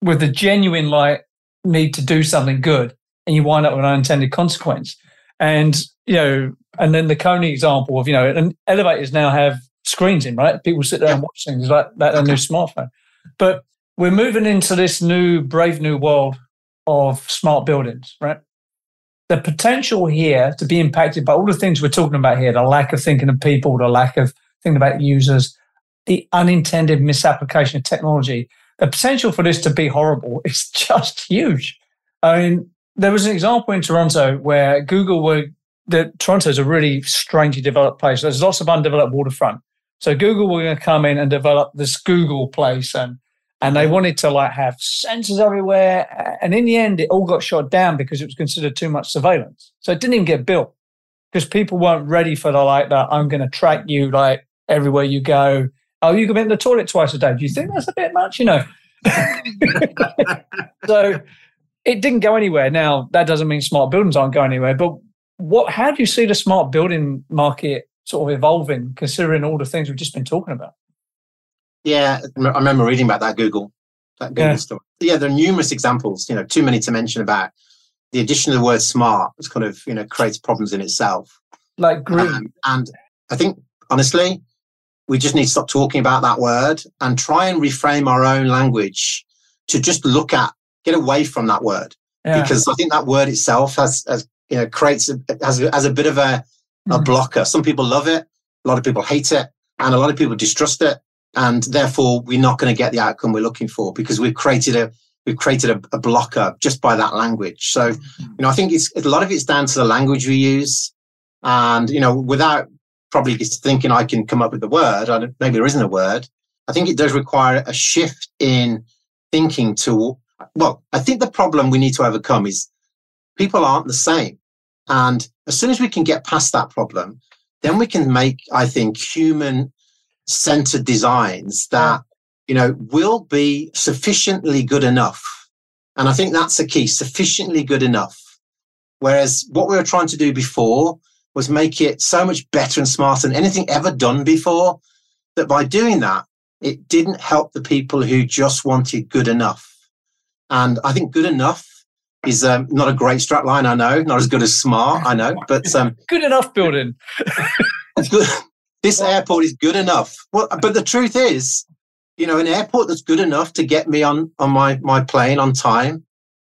[SPEAKER 4] with a genuine like need to do something good, and you wind up with an unintended consequence. And, you know, and then the Kone example of, you know, and elevators now have screens in, right? People sit there and watch things like that, a new smartphone. But we're moving into this new, brave new world of smart buildings, right? The potential here to be impacted by all the things we're talking about here the lack of thinking of people, the lack of thinking about users, the unintended misapplication of technology, the potential for this to be horrible is just huge. I mean, there was an example in Toronto where Google were that Toronto is a really strangely developed place. There's lots of undeveloped waterfront. So Google were going to come in and develop this Google place and and they wanted to like have sensors everywhere. And in the end, it all got shot down because it was considered too much surveillance. So it didn't even get built because people weren't ready for the like that. I'm going to track you like everywhere you go. Oh, you go in the toilet twice a day. Do you think that's a bit much? You know. so it didn't go anywhere. Now that doesn't mean smart buildings aren't going anywhere, but what? How do you see the smart building market sort of evolving, considering all the things we've just been talking about?
[SPEAKER 5] Yeah, I remember reading about that Google, that Google yeah. story. Yeah, there are numerous examples. You know, too many to mention about the addition of the word "smart" has kind of you know creates problems in itself.
[SPEAKER 4] Like green, um,
[SPEAKER 5] and I think honestly, we just need to stop talking about that word and try and reframe our own language to just look at, get away from that word. Yeah. Because I think that word itself has, has you know, creates, a, has, has a bit of a, a mm. blocker. Some people love it. A lot of people hate it and a lot of people distrust it. And therefore we're not going to get the outcome we're looking for because we've created a, we've created a, a blocker just by that language. So, mm-hmm. you know, I think it's a lot of it's down to the language we use. And, you know, without probably just thinking I can come up with the word. maybe there isn't a word. I think it does require a shift in thinking to, well, I think the problem we need to overcome is people aren't the same. And as soon as we can get past that problem, then we can make, I think, human centered designs that, you know, will be sufficiently good enough. And I think that's the key, sufficiently good enough. Whereas what we were trying to do before was make it so much better and smarter than anything ever done before. That by doing that, it didn't help the people who just wanted good enough. And I think good enough is um, not a great strap line, I know, not as good as smart, I know, but um,
[SPEAKER 4] good enough building.
[SPEAKER 5] this airport is good enough. Well, but the truth is, you know, an airport that's good enough to get me on on my my plane on time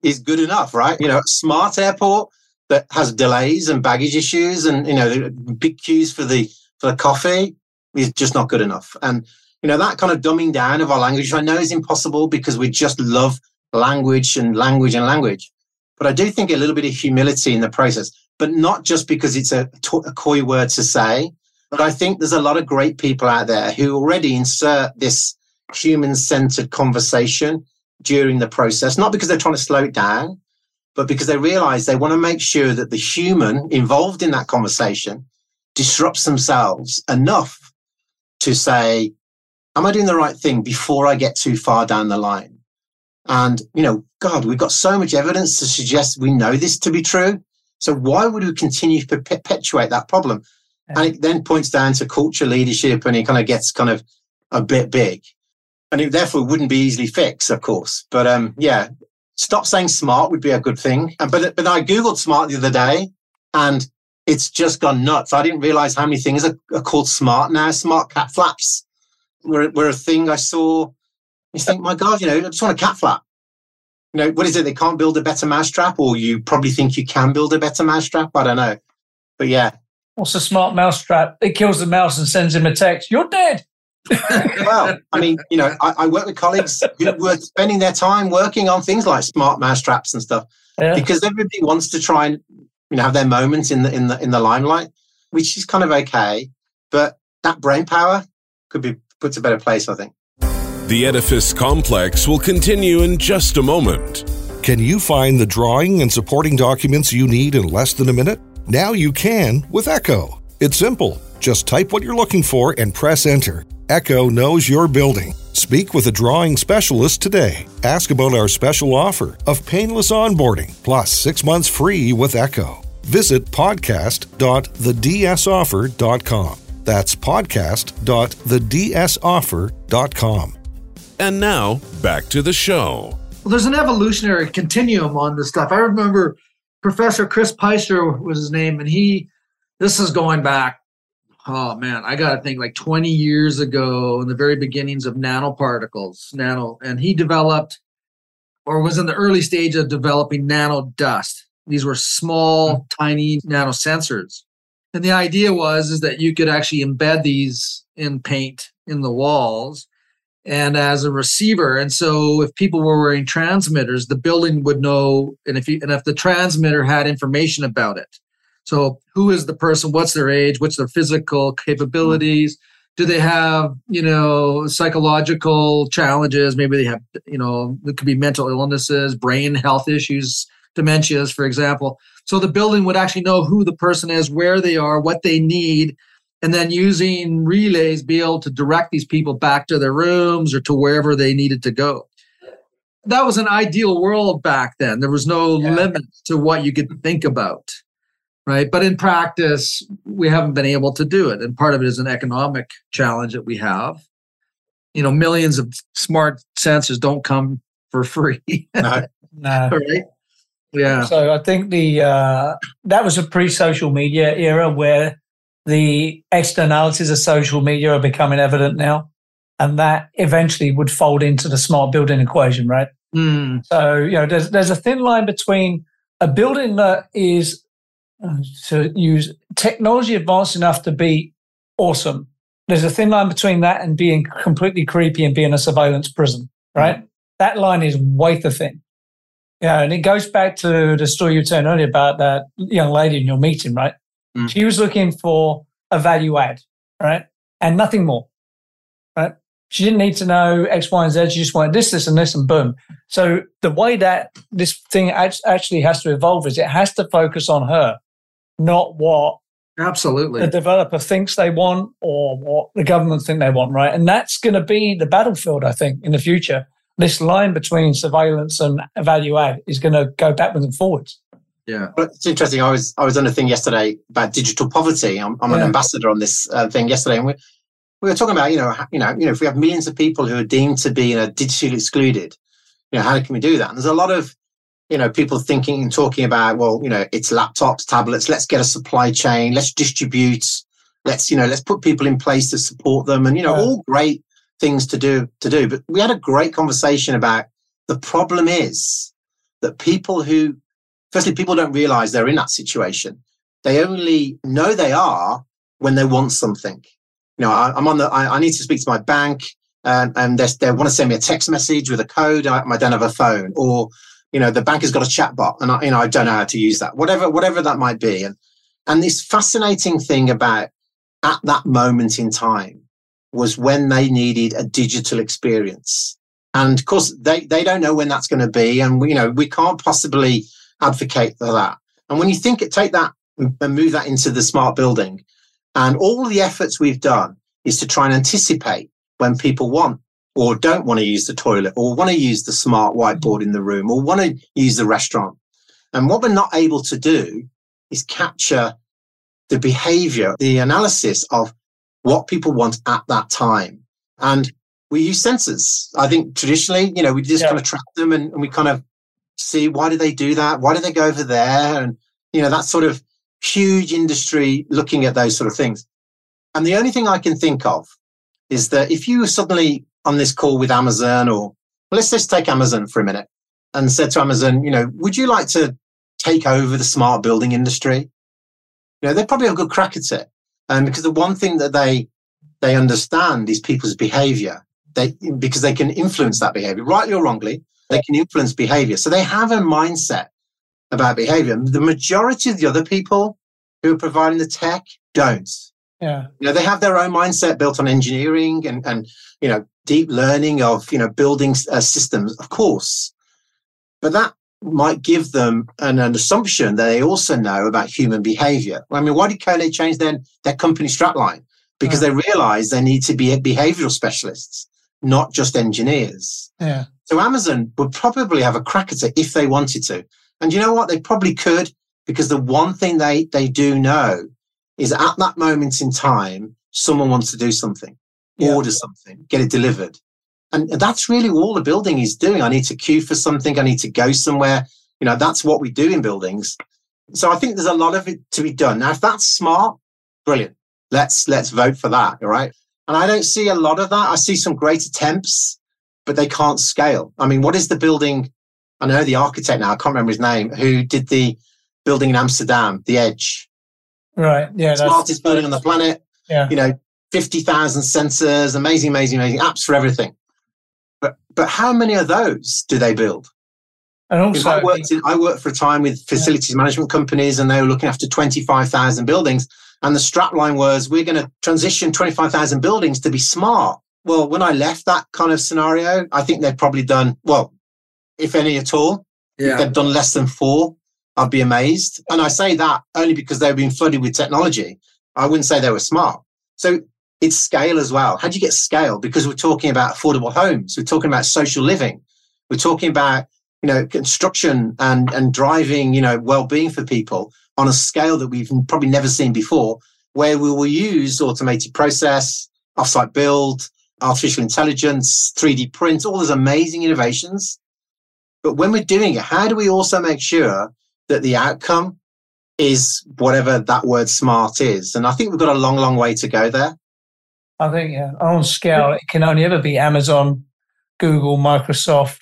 [SPEAKER 5] is good enough, right? You know, smart airport that has delays and baggage issues and you know big queues for the for the coffee is just not good enough. And you know that kind of dumbing down of our language i know is impossible because we just love language and language and language but i do think a little bit of humility in the process but not just because it's a, a coy word to say but i think there's a lot of great people out there who already insert this human centered conversation during the process not because they're trying to slow it down but because they realize they want to make sure that the human involved in that conversation disrupts themselves enough to say, Am I doing the right thing before I get too far down the line? And, you know, God, we've got so much evidence to suggest we know this to be true. So why would we continue to perpetuate that problem? And it then points down to culture leadership and it kind of gets kind of a bit big. And it therefore wouldn't be easily fixed, of course. But um, yeah, stop saying smart would be a good thing. But but I googled smart the other day, and it's just gone nuts. I didn't realize how many things are, are called smart now. Smart cat flaps were were a thing I saw. You think, my God, you know, I just want a cat flap. You know, what is it? They can't build a better mousetrap, or you probably think you can build a better mousetrap. I don't know, but yeah.
[SPEAKER 4] What's a smart mousetrap? It kills the mouse and sends him a text. You're dead
[SPEAKER 5] well, I mean, you know, I, I, work with colleagues who were spending their time working on things like smart mousetraps and stuff yeah. because everybody wants to try and you know have their moments in the in the in the limelight, which is kind of okay. But that brain power could be put to a better place, I think.
[SPEAKER 2] The edifice complex will continue in just a moment. Can you find the drawing and supporting documents you need in less than a minute? Now you can with Echo. It's simple. Just type what you're looking for and press enter. Echo knows your building. Speak with a drawing specialist today. Ask about our special offer of painless onboarding plus six months free with Echo. Visit podcast.thedsoffer.com. That's podcast.thedsoffer.com. And now, back to the show.
[SPEAKER 3] Well, there's an evolutionary continuum on this stuff. I remember Professor Chris Pister was his name, and he. This is going back. Oh man, I got to think like 20 years ago, in the very beginnings of nanoparticles, nano, and he developed, or was in the early stage of developing nano dust. These were small, mm-hmm. tiny nanosensors, and the idea was is that you could actually embed these in paint in the walls and as a receiver. And so if people were wearing transmitters, the building would know, and if you, and if the transmitter had information about it. So who is the person? What's their age? What's their physical capabilities? Do they have, you know, psychological challenges? Maybe they have, you know, it could be mental illnesses, brain health issues, dementias, for example. So the building would actually know who the person is, where they are, what they need, and then using relays be able to direct these people back to their rooms or to wherever they needed to go that was an ideal world back then there was no yeah. limit to what you could think about right but in practice we haven't been able to do it and part of it is an economic challenge that we have you know millions of smart sensors don't come for free
[SPEAKER 4] no, no.
[SPEAKER 3] right yeah
[SPEAKER 4] so i think the uh, that was a pre-social media era where the externalities of social media are becoming evident now. And that eventually would fold into the smart building equation, right?
[SPEAKER 3] Mm.
[SPEAKER 4] So, you know, there's, there's a thin line between a building that is to use technology advanced enough to be awesome. There's a thin line between that and being completely creepy and being a surveillance prison, right? Mm. That line is way too thin. Yeah, and it goes back to the story you told earlier about that young lady in your meeting, right? Mm. She was looking for a value add, right? And nothing more, right? She didn't need to know X, Y, and Z. She just wanted this, this, and this, and boom. So the way that this thing actually has to evolve is it has to focus on her, not what
[SPEAKER 3] absolutely
[SPEAKER 4] the developer thinks they want or what the government think they want, right? And that's going to be the battlefield, I think, in the future. This line between surveillance and value add is going to go backwards and forwards.
[SPEAKER 3] Yeah,
[SPEAKER 5] but it's interesting. I was I was on a thing yesterday about digital poverty. I'm, I'm yeah. an ambassador on this uh, thing yesterday, and we we were talking about you know you know you know if we have millions of people who are deemed to be you know digitally excluded, you know how can we do that? And there's a lot of you know people thinking and talking about well you know it's laptops, tablets. Let's get a supply chain. Let's distribute. Let's you know let's put people in place to support them, and you know yeah. all great things to do to do. But we had a great conversation about the problem is that people who firstly, people don't realize they're in that situation. They only know they are when they want something. You know, I, am on the, I, I, need to speak to my bank and, and they want to send me a text message with a code. I, I don't have a phone or, you know, the bank has got a chat bot and I, you know, I don't know how to use that, whatever, whatever that might be. And, and this fascinating thing about at that moment in time was when they needed a digital experience. And of course, they, they don't know when that's going to be. And, we, you know, we can't possibly advocate for that. And when you think it, take that and move that into the smart building, and all the efforts we've done is to try and anticipate when people want or don't want to use the toilet or want to use the smart whiteboard in the room or want to use the restaurant. And what we're not able to do is capture the behavior, the analysis of what people want at that time. And we use sensors. I think traditionally, you know, we just yeah. kind of track them and, and we kind of see why do they do that? Why do they go over there? And, you know, that sort of huge industry looking at those sort of things. And the only thing I can think of is that if you suddenly on this call with Amazon or well, let's just take Amazon for a minute and said to Amazon, you know, would you like to take over the smart building industry? You know, they'd probably have a good crack at it. And because the one thing that they they understand is people's behavior. They because they can influence that behavior, rightly or wrongly they can influence behavior. So they have a mindset about behavior. The majority of the other people who are providing the tech don't.
[SPEAKER 4] Yeah.
[SPEAKER 5] You know, they have their own mindset built on engineering and, and you know, deep learning of, you know, building uh, systems, of course. But that might give them an, an, assumption that they also know about human behavior. I mean, why did Kodak change their, their company strapline? Because they realized they need to be behavioral specialists, not just engineers.
[SPEAKER 4] Yeah.
[SPEAKER 5] So Amazon would probably have a crack at it if they wanted to. And you know what? They probably could because the one thing they, they do know is at that moment in time, someone wants to do something, yeah. order something, get it delivered. And that's really all the building is doing. I need to queue for something. I need to go somewhere. You know, that's what we do in buildings. So I think there's a lot of it to be done. Now, if that's smart, brilliant. Let's let's vote for that. All right. And I don't see a lot of that. I see some great attempts, but they can't scale. I mean, what is the building? I know the architect now, I can't remember his name, who did the building in Amsterdam, the Edge.
[SPEAKER 4] Right. Yeah.
[SPEAKER 5] Smartest building on the planet.
[SPEAKER 4] Yeah.
[SPEAKER 5] You know, 50,000 sensors, amazing, amazing, amazing apps for everything. But but how many of those do they build?
[SPEAKER 4] And also,
[SPEAKER 5] I worked in, I worked for a time with facilities yeah. management companies, and they were looking after twenty five thousand buildings. And the strapline was, we're going to transition twenty five thousand buildings to be smart. Well, when I left that kind of scenario, I think they've probably done well, if any at all. Yeah. If they've done less than four, I'd be amazed. And I say that only because they've been flooded with technology. I wouldn't say they were smart. So it's scale as well. How do you get scale? Because we're talking about affordable homes, we're talking about social living, we're talking about you know construction and and driving you know well-being for people on a scale that we've probably never seen before, where we will use automated process, offsite build, artificial intelligence, 3D print, all those amazing innovations. But when we're doing it, how do we also make sure that the outcome is whatever that word smart is? And I think we've got a long, long way to go there.
[SPEAKER 4] I think yeah, on scale, it can only ever be Amazon, Google, Microsoft,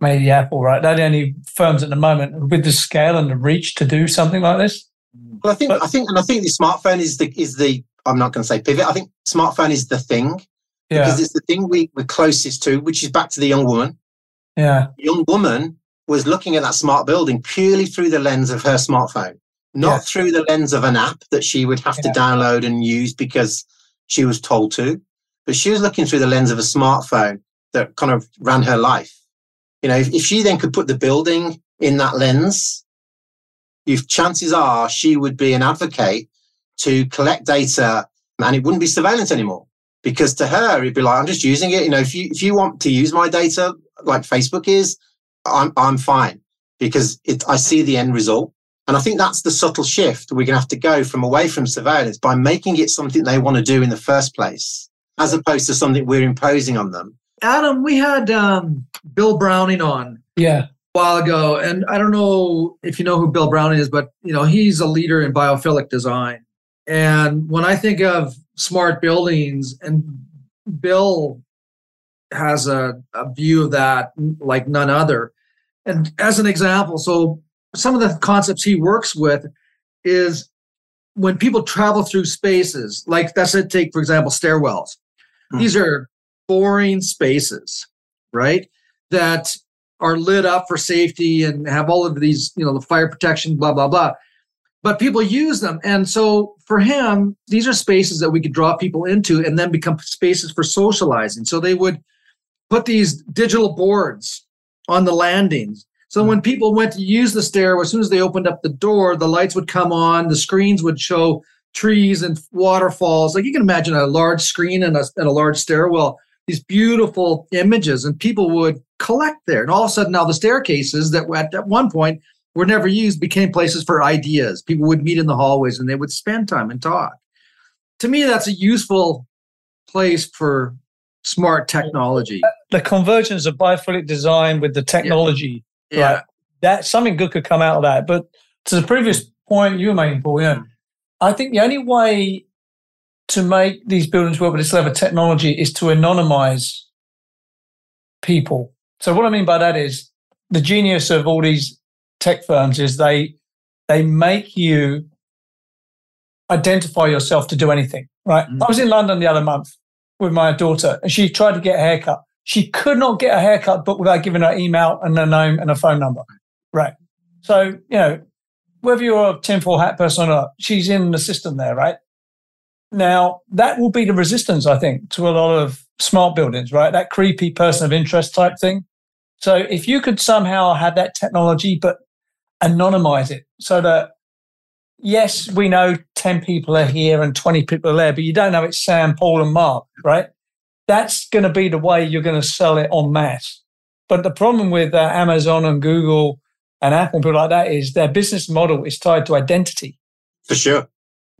[SPEAKER 4] maybe Apple, right? They're the only firms at the moment with the scale and the reach to do something like this.
[SPEAKER 5] Well, I think, but, I think, and I think the smartphone is the is the. I'm not going to say pivot. I think smartphone is the thing yeah. because it's the thing we, we're closest to, which is back to the young woman.
[SPEAKER 4] Yeah,
[SPEAKER 5] the young woman was looking at that smart building purely through the lens of her smartphone, not yeah. through the lens of an app that she would have yeah. to download and use because she was told to. But she was looking through the lens of a smartphone that kind of ran her life. You know, if, if she then could put the building in that lens, if chances are she would be an advocate to collect data and it wouldn't be surveillance anymore. Because to her, it'd be like, I'm just using it. You know, if you if you want to use my data like Facebook is, I'm I'm fine because it, I see the end result. And I think that's the subtle shift we're going to have to go from away from surveillance by making it something they want to do in the first place, as opposed to something we're imposing on them.
[SPEAKER 3] Adam, we had um, Bill Browning on.
[SPEAKER 4] Yeah.
[SPEAKER 3] A while ago, and I don't know if you know who Bill Browning is, but you know he's a leader in biophilic design. And when I think of smart buildings, and Bill has a, a view of that like none other. And as an example, so some of the concepts he works with is when people travel through spaces, like that's it, take, for example, stairwells. Mm-hmm. These are boring spaces, right? That are lit up for safety and have all of these, you know, the fire protection, blah, blah, blah. But people use them. And so for him, these are spaces that we could draw people into and then become spaces for socializing. So they would put these digital boards on the landings so when people went to use the stair, as soon as they opened up the door, the lights would come on, the screens would show trees and waterfalls. Like you can imagine a large screen and a, and a large stairwell, these beautiful images, and people would collect there. And all of a sudden, now the staircases that at, at one point were never used became places for ideas. People would meet in the hallways and they would spend time and talk. To me, that's a useful place for smart technology.
[SPEAKER 4] The convergence of biophilic design with the technology
[SPEAKER 3] yeah. Like,
[SPEAKER 4] that something good could come out of that. But to the previous point you were making, Paul, yeah, I think the only way to make these buildings work with this level of technology is to anonymize people. So what I mean by that is the genius of all these tech firms is they they make you identify yourself to do anything. Right. Mm-hmm. I was in London the other month with my daughter and she tried to get a haircut. She could not get a haircut booked without giving her email and a name and a phone number. Right. So, you know, whether you're a tinfoil hat person or not, she's in the system there, right? Now, that will be the resistance, I think, to a lot of smart buildings, right? That creepy person of interest type thing. So if you could somehow have that technology, but anonymize it so that, yes, we know 10 people are here and 20 people are there, but you don't know it's Sam, Paul, and Mark, right? That's going to be the way you're going to sell it en masse. But the problem with uh, Amazon and Google and Apple and people like that is their business model is tied to identity.
[SPEAKER 5] For sure.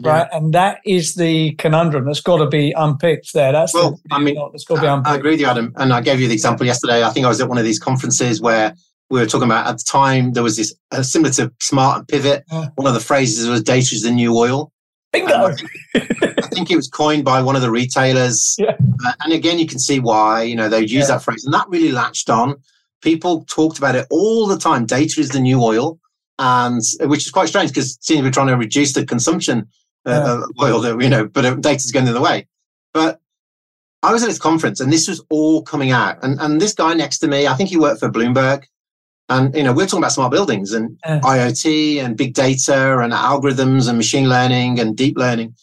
[SPEAKER 4] Right. Yeah. And that is the conundrum that's got to be unpicked there. That's
[SPEAKER 5] well, the, I mean, that's got to be unpicked. I agree with you, Adam. And I gave you the example yesterday. I think I was at one of these conferences where we were talking about at the time, there was this uh, similar to smart and pivot.
[SPEAKER 4] Yeah.
[SPEAKER 5] One of the phrases was data is the new oil.
[SPEAKER 4] Bingo.
[SPEAKER 5] I think it was coined by one of the retailers.
[SPEAKER 4] Yeah.
[SPEAKER 5] Uh, and again, you can see why, you know, they use
[SPEAKER 4] Yeah.
[SPEAKER 5] that phrase and that really latched on. People talked about it all the time. Data is the new oil. And which is quite strange because it seems we're trying to reduce the consumption uh,
[SPEAKER 4] Yeah.
[SPEAKER 5] of oil, that, you know, but uh, data's going the other way. But I was at this conference and this was all coming out. And, and this guy next to me, I think he worked for Bloomberg. And, you know, we're talking about smart buildings and. IoT and big data and algorithms and machine learning and deep learning.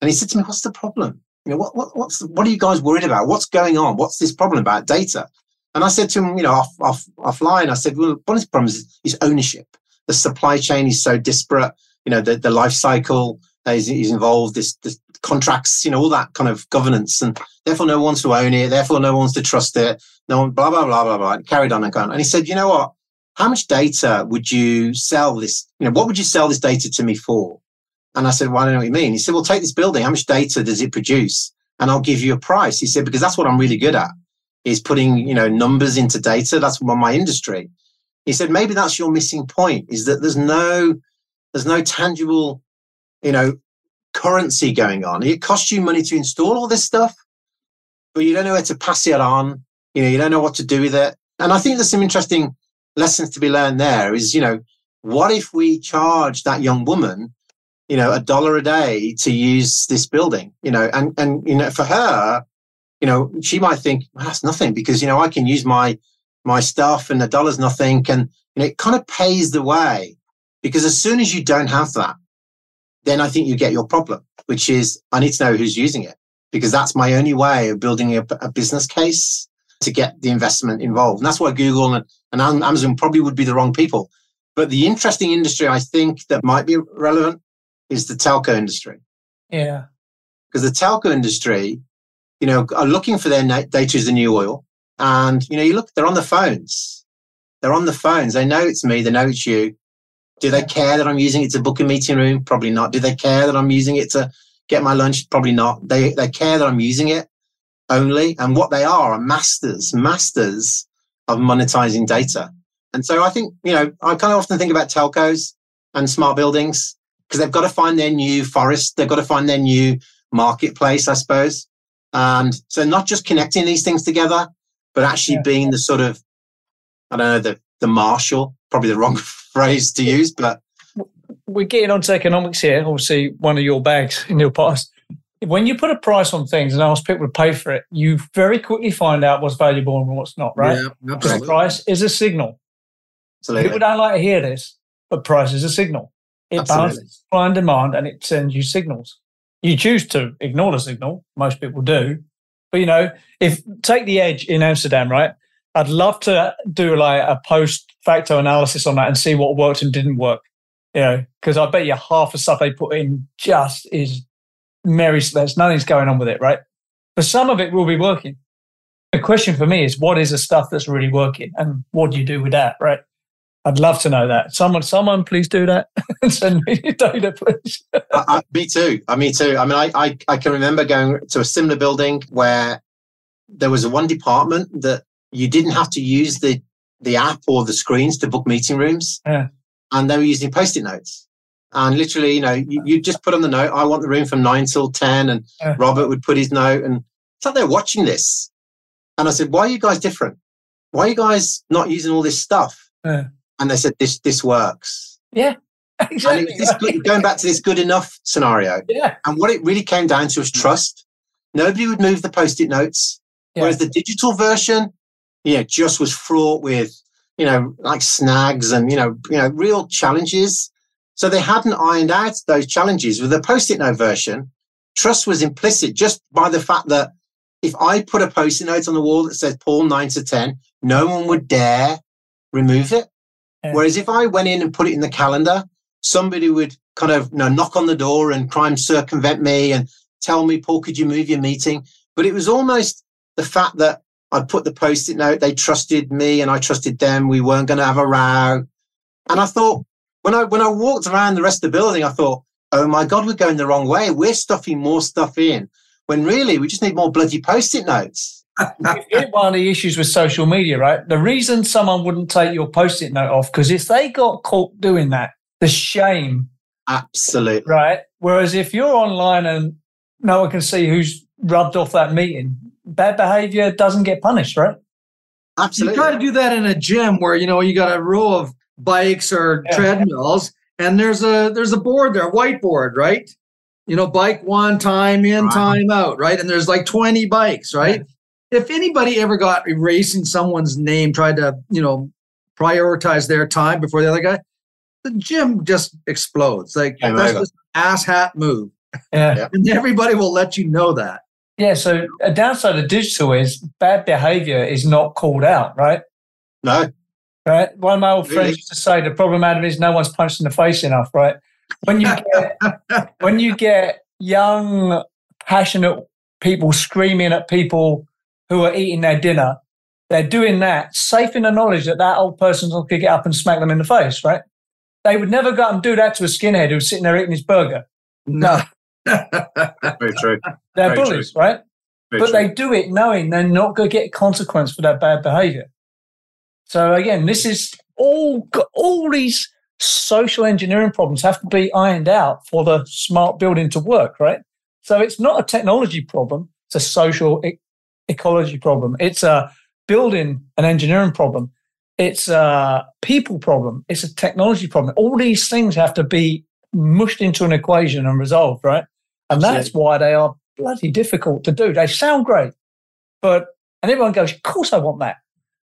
[SPEAKER 5] And he said to me, what's the problem? You know, what, what, what's, what are you guys worried about? What's going on? What's this problem about data? And I said to him, you know, off, off, offline, I said, well, one of the problems is, is ownership. The supply chain is so disparate. You know, the, the life cycle is, is involved, this, this contracts, you know, all that kind of governance. And therefore no one wants to own it. Therefore no one wants to trust it. No one, blah, blah, blah, blah, blah. And carried on and on. And he said, you know what? How much data would you sell this? You know, what would you sell this data to me for? And I said, well, I don't know what you mean. He said, well, take this building. How much data does it produce? And I'll give you a price. He said, because that's what I'm really good at is putting, you know, numbers into data. That's my my industry. He said, maybe that's your missing point is that there's no, there's no tangible, you know, currency going on. It costs you money to install all this stuff, but you don't know where to pass it on. You know, you don't know what to do with it. And I think there's some interesting lessons to be learned there is, you know, what if we charge that young woman, you know, a dollar a day to use this building, you know, and, and, you know, for her, you know, she might think, well, that's nothing because, you know, I can use my, my stuff and the dollar's nothing. And, you know, it kind of pays the way because as soon as you don't have that, then I think you get your problem, which is I need to know who's using it because that's my only way of building a, a business case to get the investment involved. And that's why Google and, and Amazon probably would be the wrong people. But the interesting industry I think that might be relevant is the telco industry
[SPEAKER 4] Yeah.
[SPEAKER 5] because the telco industry, you know, are looking for their data as the new oil. And, you know, you look, they're on the phones. They're on the phones. They know it's me. They know it's you. Do they care that I'm using it to book a meeting room? Probably not. Do they care that I'm using it to get my lunch? Probably not. They, they care that I'm using it only. And what they are are masters, masters of monetizing data. And so I think, you know, I kind of often think about telcos and smart buildings because they've got to find their new forest. They've got to find their new marketplace, I suppose. And so not just connecting these things together, but actually
[SPEAKER 4] Yeah.
[SPEAKER 5] being the sort of, I don't know, the, the marshal, probably the wrong phrase to use, but
[SPEAKER 4] we're getting onto economics here. Obviously, one of your bags in your past. When you put a price on things and ask people to pay for it, you very quickly find out what's valuable and what's not, right?
[SPEAKER 3] Yeah,
[SPEAKER 4] Because
[SPEAKER 3] absolutely.
[SPEAKER 4] price is a signal.
[SPEAKER 5] absolutely.
[SPEAKER 4] People don't like to hear this, but price is a signal. It
[SPEAKER 5] Absolutely.
[SPEAKER 4] balances supply and demand and it sends you signals. You choose to ignore the signal. Most people do. But you know, if take the edge in Amsterdam, right? I'd love to do like a post facto analysis on that and see what worked and didn't work. You know, because I bet you half the stuff they put in just is merry there's nothing's going on with it, right? But some of it will be working. The question for me is what is the stuff that's really working and what do you do with that, right? I'd love to know that. Someone, someone, please do that and send me your data, please.
[SPEAKER 5] I, I, me too. I, me too. I mean, I, I, I can remember going to a similar building where there was one department that you didn't have to use the, the app or the screens to book meeting rooms.
[SPEAKER 4] Yeah.
[SPEAKER 5] And they were using post-it notes. And literally, you know, you, you just put on the note, I want the room from nine till 10. And
[SPEAKER 4] Yeah.
[SPEAKER 5] Robert would put his note and it's like they're watching this. And I said, why are you guys different? Why are you guys not using all this stuff?
[SPEAKER 4] Yeah.
[SPEAKER 5] And they said, this, this works.
[SPEAKER 4] Yeah, exactly.
[SPEAKER 5] this going back to this good enough scenario.
[SPEAKER 4] yeah,
[SPEAKER 5] And what it really came down to was mm. trust. Nobody would move the post-it notes.
[SPEAKER 4] Yeah.
[SPEAKER 5] Whereas the digital version, you know, just was fraught with, you know, like snags and, you know, you know, real challenges. So they hadn't ironed out those challenges. With the post-it note version, trust was implicit just by the fact that if I put a post-it note on the wall that says Paul nine to 10, no one would dare remove it.
[SPEAKER 4] Yeah.
[SPEAKER 5] Whereas if I went in and put it in the calendar, somebody would kind of you know, knock on the door and try and circumvent me and tell me, Paul, could you move your meeting? But it was almost the fact that I'd put the post-it note, they trusted me and I trusted them. We weren't going to have a row. And I thought, when I when I walked around the rest of the building, I thought, oh my God, we're going the wrong way. We're stuffing more stuff in when really we just need more bloody post-it notes.
[SPEAKER 4] One of the issues with social media, right? The reason someone wouldn't take your post-it note off because if they got caught doing that, the shame,
[SPEAKER 5] Absolutely.
[SPEAKER 4] right? Whereas if you're online and no one can see who's rubbed off that meeting, bad behavior doesn't get punished, right? Absolutely.
[SPEAKER 3] You
[SPEAKER 5] Absolutely.
[SPEAKER 3] try to do that in a gym where you know you got a row of bikes or
[SPEAKER 4] Yeah.
[SPEAKER 3] treadmills, and there's a there's a board there, a whiteboard, right? You know, bike one time in,
[SPEAKER 5] Right.
[SPEAKER 3] time out, right? And there's like 20 bikes, right? If anybody ever got erasing someone's name, tried to, you know, prioritize their time before the other guy, the gym just explodes. Like
[SPEAKER 5] Game
[SPEAKER 3] that's
[SPEAKER 5] over.
[SPEAKER 3] just an ass hat move.
[SPEAKER 4] Yeah.
[SPEAKER 5] Yeah.
[SPEAKER 3] And everybody will let you know that.
[SPEAKER 4] Yeah. So a downside of digital is bad behavior is not called out, right?
[SPEAKER 5] No.
[SPEAKER 4] Right. One of my old friends
[SPEAKER 5] Really?
[SPEAKER 4] used to say the problem out of it is no one's punched in the face enough, right? When you get when you get young, passionate people screaming at people who are eating their dinner, they're doing that safe in the knowledge that that old person's going to get up and smack them in the face, right? They would never go out and do that to a skinhead who's sitting there eating his burger.
[SPEAKER 3] No.
[SPEAKER 5] Very true.
[SPEAKER 4] They're
[SPEAKER 5] Very
[SPEAKER 4] bullies, right?
[SPEAKER 5] Very
[SPEAKER 4] but
[SPEAKER 5] true.
[SPEAKER 4] they do it knowing they're not going to get a consequence for their bad behavior. So again, this is all all these social engineering problems have to be ironed out for the smart building to work, right? So it's not a technology problem; it's a social ecology problem. It's a building and engineering problem. It's a people problem. It's a technology problem. All these things have to be mushed into an equation and resolved, right? And that's why they are bloody difficult to do. They sound great, but and everyone goes, "Of course, I want that."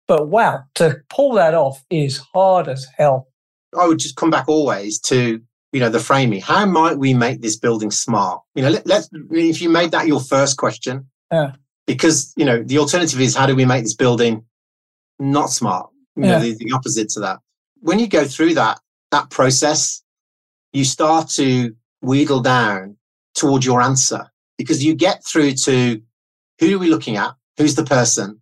[SPEAKER 4] But wow, to pull that off is hard as hell.
[SPEAKER 5] I would just come back always to you know the framing. How might we make this building smart? You know, let, let's if you made that your first question,
[SPEAKER 4] Yeah.
[SPEAKER 5] Because you know the alternative is how do we make this building not smart? You know, the, the opposite to that. When you go through that that process, you start to wheedle down towards your answer because you get through to who are we looking at? Who's the person?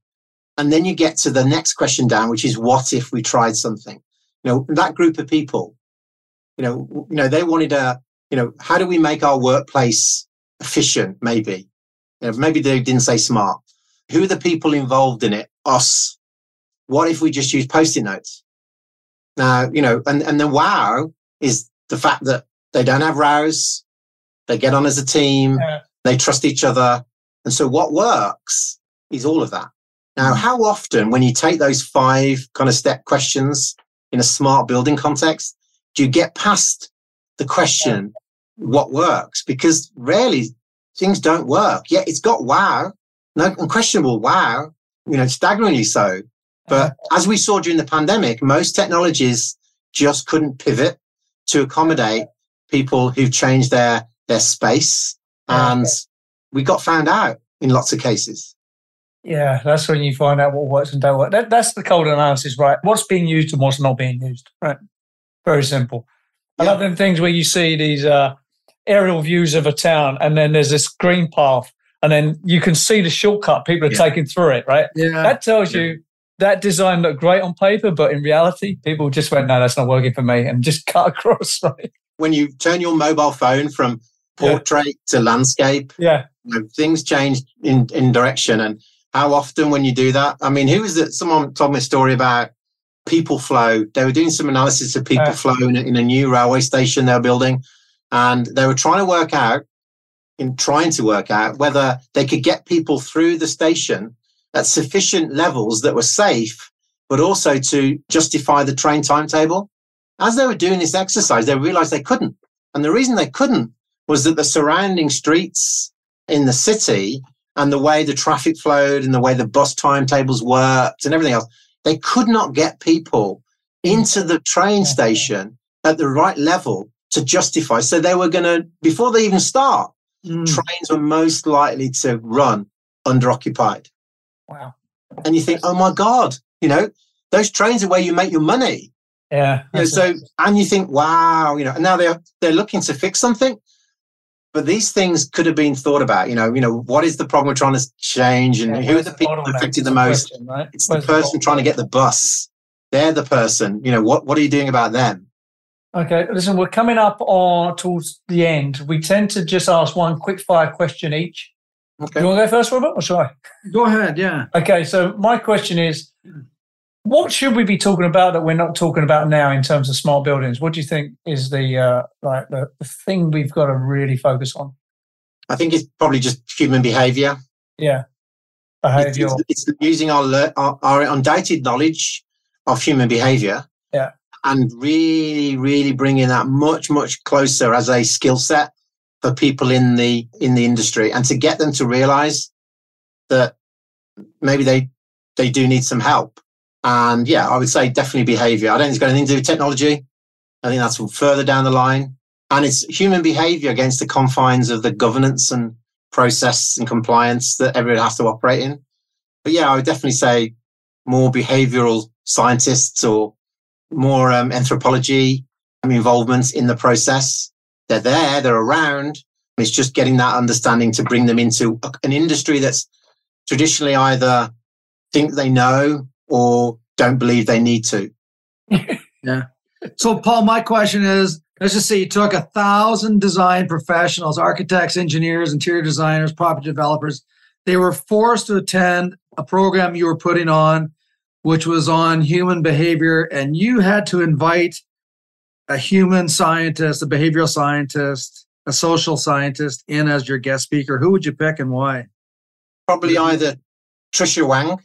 [SPEAKER 5] And then you get to the next question down, which is what if we tried something? You know, that group of people, you know, you know, they wanted a, you know, how do we make our workplace efficient? Maybe, you know, maybe they didn't say smart. Who are the people involved in it? Us. What if we just use post-it notes? Now, you know, and, and the wow is the fact that they don't have rows. They get on as a team.
[SPEAKER 4] Yeah.
[SPEAKER 5] They trust each other. And so what works is all of that. Now,
[SPEAKER 4] Mm.
[SPEAKER 5] how often when you take those five kind of step questions in a smart building context, do you get past the question, what works? Because rarely things don't work. Yeah, it's got wow, no unquestionable wow, you know, staggeringly so. But as we saw during the pandemic, most technologies just couldn't pivot to accommodate people who've changed their their space. And we got found out in lots of cases.
[SPEAKER 4] Yeah, that's when you find out what works and don't work. That, that's the cold analysis, right? What's being used and what's not being used, right? Very simple. I
[SPEAKER 5] Yeah.
[SPEAKER 4] love them things where you see these uh, aerial views of a town, and then there's this green path, and then you can see the shortcut people are
[SPEAKER 5] Yeah.
[SPEAKER 4] taking through it, right?
[SPEAKER 3] Yeah.
[SPEAKER 4] That tells you that design looked great on paper, but in reality, people just went, "No, that's not working for me," and just cut across, right?
[SPEAKER 5] When you turn your mobile phone from
[SPEAKER 4] Yeah.
[SPEAKER 5] portrait to landscape,
[SPEAKER 4] Yeah,
[SPEAKER 5] you know, things change in, in direction. And how often when you do that? I mean, who was it? Someone told me a story about people flow. They were doing some analysis of people
[SPEAKER 4] Yeah.
[SPEAKER 5] flow in a, in a new railway station they're building. And they were trying to work out, in trying to work out whether they could get people through the station at sufficient levels that were safe, but also to justify the train timetable. As they were doing this exercise, they realized they couldn't. And the reason they couldn't was that the surrounding streets in the city and the way the traffic flowed and the way the bus timetables worked and everything else, they could not get people into the train station at the right level to justify. So they were going to, before they even start,
[SPEAKER 3] Mm.
[SPEAKER 5] trains were most likely to run under occupied.
[SPEAKER 4] wow,
[SPEAKER 5] And you think, oh my God, you know, those trains are where you make your money.
[SPEAKER 4] yeah.
[SPEAKER 5] You know, so and you think, wow, you know, and now they're they're looking to fix something. But these things could have been thought about. You know, you know, what is the problem we're trying to change, and
[SPEAKER 4] Yeah,
[SPEAKER 5] who are the people affected the
[SPEAKER 4] the
[SPEAKER 5] most?
[SPEAKER 4] question, right?
[SPEAKER 5] It's the
[SPEAKER 4] Where's
[SPEAKER 5] person trying to get the bus. They're the person. You know, what what are you doing about them?
[SPEAKER 4] Okay, listen, we're coming up on towards the end. We tend to just ask one quick fire question each.
[SPEAKER 5] Okay.
[SPEAKER 4] You want to go first, Robert, or shall I?
[SPEAKER 3] Go ahead. Yeah.
[SPEAKER 4] Okay, so my question is what should we be talking about that we're not talking about now in terms of smart buildings? What do you think is the uh, like the, the thing we've got to really focus on?
[SPEAKER 5] I think it's probably just human behavior.
[SPEAKER 4] Yeah,
[SPEAKER 5] It's, it's, it's using our, our our undated knowledge of human behavior. And really, really bringing that much, much closer as a skill set for people in the in the industry, and to get them to realize that maybe they they do need some help. And yeah, I would say definitely behavior. I don't think it's got anything to do with technology. I think that's further down the line. And it's human behavior against the confines of the governance and process and compliance that everyone has to operate in. But yeah, I would definitely say more behavioral scientists or more um, anthropology um, involvement in the process. They're there, they're around. It's just getting that understanding to bring them into an industry that's traditionally either think they know or don't believe they need to. Yeah.
[SPEAKER 3] So, Paul, my question is let's just say you took a thousand design professionals, architects, engineers, interior designers, property developers. They were forced to attend a program you were putting on, which was on human behavior, and you had to invite a human scientist, a behavioral scientist, a social scientist in as your guest speaker. Who would you pick and why?
[SPEAKER 5] Probably either Tricia Wang,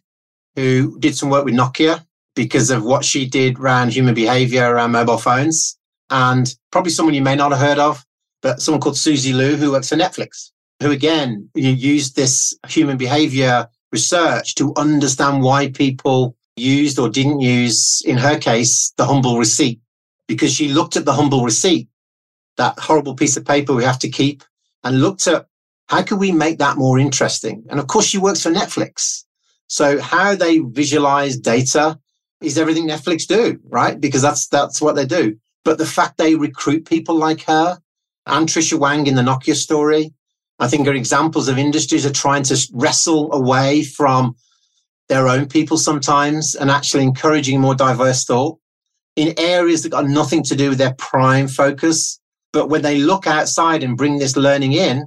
[SPEAKER 5] who did some work with Nokia because of what she did around human behavior around mobile phones, and probably someone you may not have heard of, but someone called Susie Lu, who works for Netflix, who again used this human behavior research to understand why people used or didn't use, in her case, the humble receipt, because she looked at the humble receipt, that horrible piece of paper we have to keep, and looked at how can we make that more interesting? And of course, she works for Netflix. So how they visualize data is everything Netflix do, right? Because that's that's what they do. But the fact they recruit people like her and Tricia Wang in the Nokia story, I think are examples of industries are trying to wrestle away from their own people sometimes and actually encouraging more diverse thought in areas that got nothing to do with their prime focus. But when they look outside and bring this learning in,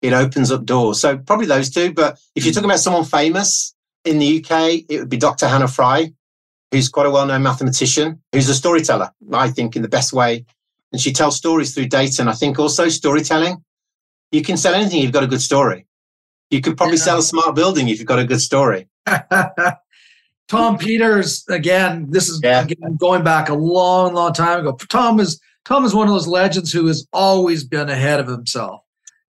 [SPEAKER 5] it opens up doors. So probably those two. But if you're talking about someone famous in the UK, it would be Dr. Hannah Fry, who's quite a well-known mathematician, who's a storyteller, I think, in the best way. And she tells stories through data. And I think also storytelling, you can sell anything if you've got a good story. You could probably
[SPEAKER 3] Yeah.
[SPEAKER 5] sell a smart building if you've got a good story.
[SPEAKER 3] Tom Peters again. This is
[SPEAKER 5] Yeah.
[SPEAKER 3] again, going back a long, long time ago. Tom is Tom is one of those legends who has always been ahead of himself.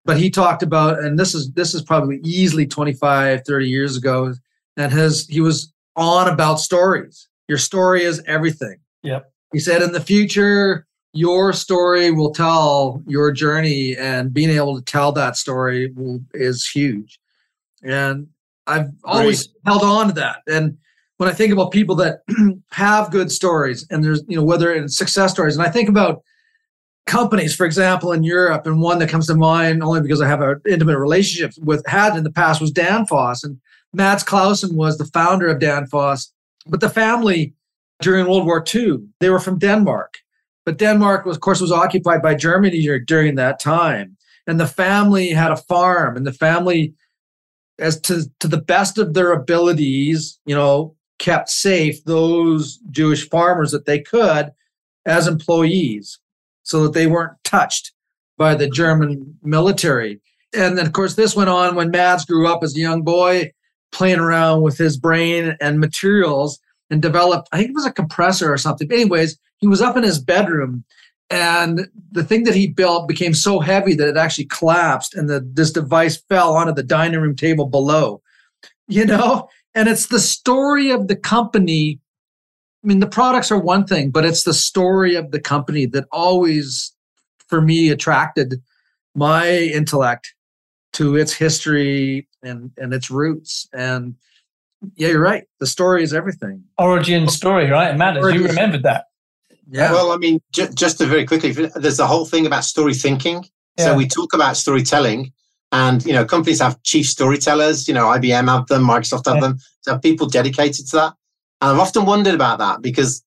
[SPEAKER 3] But he talked about, and this is this is probably easily 25, 30 years ago, and his he was on about stories. Your story is everything.
[SPEAKER 4] Yep.
[SPEAKER 3] He said in the future, your story will tell your journey, and being able to tell that story will, is huge. And I've always held on to that. And when I think about people that have good stories, and there's, you know, whether it's success stories, and I think about companies, for example, in Europe, and one that comes to mind only because I have an intimate relationship with, had in the past was Danfoss. And Mads Clausen was the founder of Danfoss. But the family during World War II, they were from Denmark. But Denmark, was, of course, was occupied by Germany during that time. And the family had a farm, and the family, as to, to the best of their abilities, you know, kept safe those Jewish farmers that they could as employees so that they weren't touched by the German military. And then, of course, this went on when Mads grew up as a young boy, playing around with his brain and materials and developed, I think it was a compressor or something. But anyways, he was up in his bedroom and the thing that he built became so heavy that it actually collapsed and the, this device fell onto the dining room table below. You know, and it's the story of the company. I mean, the products are one thing, but it's the story of the company that always, for me, attracted my intellect to its history and and its roots. And yeah, you're right. The story is everything.
[SPEAKER 4] Origin story, right? It matters. You remembered that.
[SPEAKER 3] Yeah.
[SPEAKER 5] Well, I mean, ju- just to very quickly, there's the whole thing about story thinking.
[SPEAKER 4] Yeah.
[SPEAKER 5] So we talk about storytelling, and you know, companies have chief storytellers. You know, IBM have them, Microsoft have
[SPEAKER 4] Yeah.
[SPEAKER 5] them. So have people dedicated to that. And I've often wondered about that because,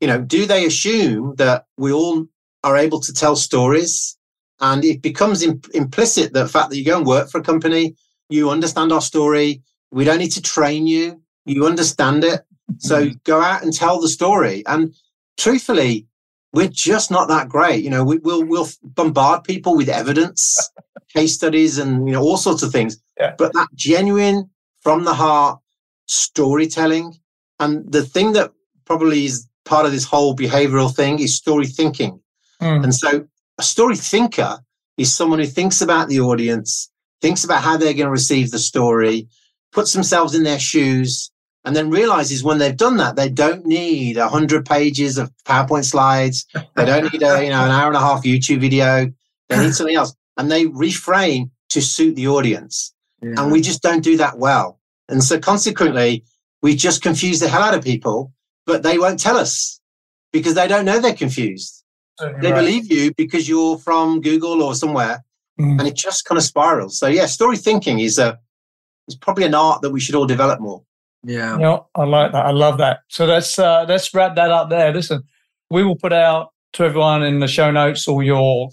[SPEAKER 5] you know, do they assume that we all are able to tell stories, and it becomes im- implicit that the fact that you go and work for a company You understand our story. We don't need to train you. You understand it. So mm-hmm. go out and tell the story. And truthfully, we're just not that great. You know, we, will we'll bombard people with evidence, case studies, and you know all sorts of things.
[SPEAKER 4] Yeah.
[SPEAKER 5] But that genuine, from the heart storytelling, and the thing that probably is part of this whole behavioral thing is story thinking.
[SPEAKER 4] Mm.
[SPEAKER 5] And so, a story thinker is someone who thinks about the audience, thinks about how they're going to receive the story, puts themselves in their shoes, and then realizes when they've done that, they don't need a hundred pages of PowerPoint slides. They don't need a, you know, an hour and a half YouTube video. They need something else. And they reframe to suit the audience.
[SPEAKER 3] Yeah.
[SPEAKER 5] And we just don't do that well. And so consequently, we just confuse the hell out of people, but they won't tell us because they don't know they're confused. They
[SPEAKER 4] Right.
[SPEAKER 5] believe you because you're from Google or somewhere,
[SPEAKER 4] Mm.
[SPEAKER 5] and it just kind of spirals. So yeah, story thinking is a is probably an art that we should all develop more.
[SPEAKER 3] Yeah.
[SPEAKER 4] You know, I like that. I love that. So let's uh, let's wrap that up there. Listen, we will put out to everyone in the show notes all your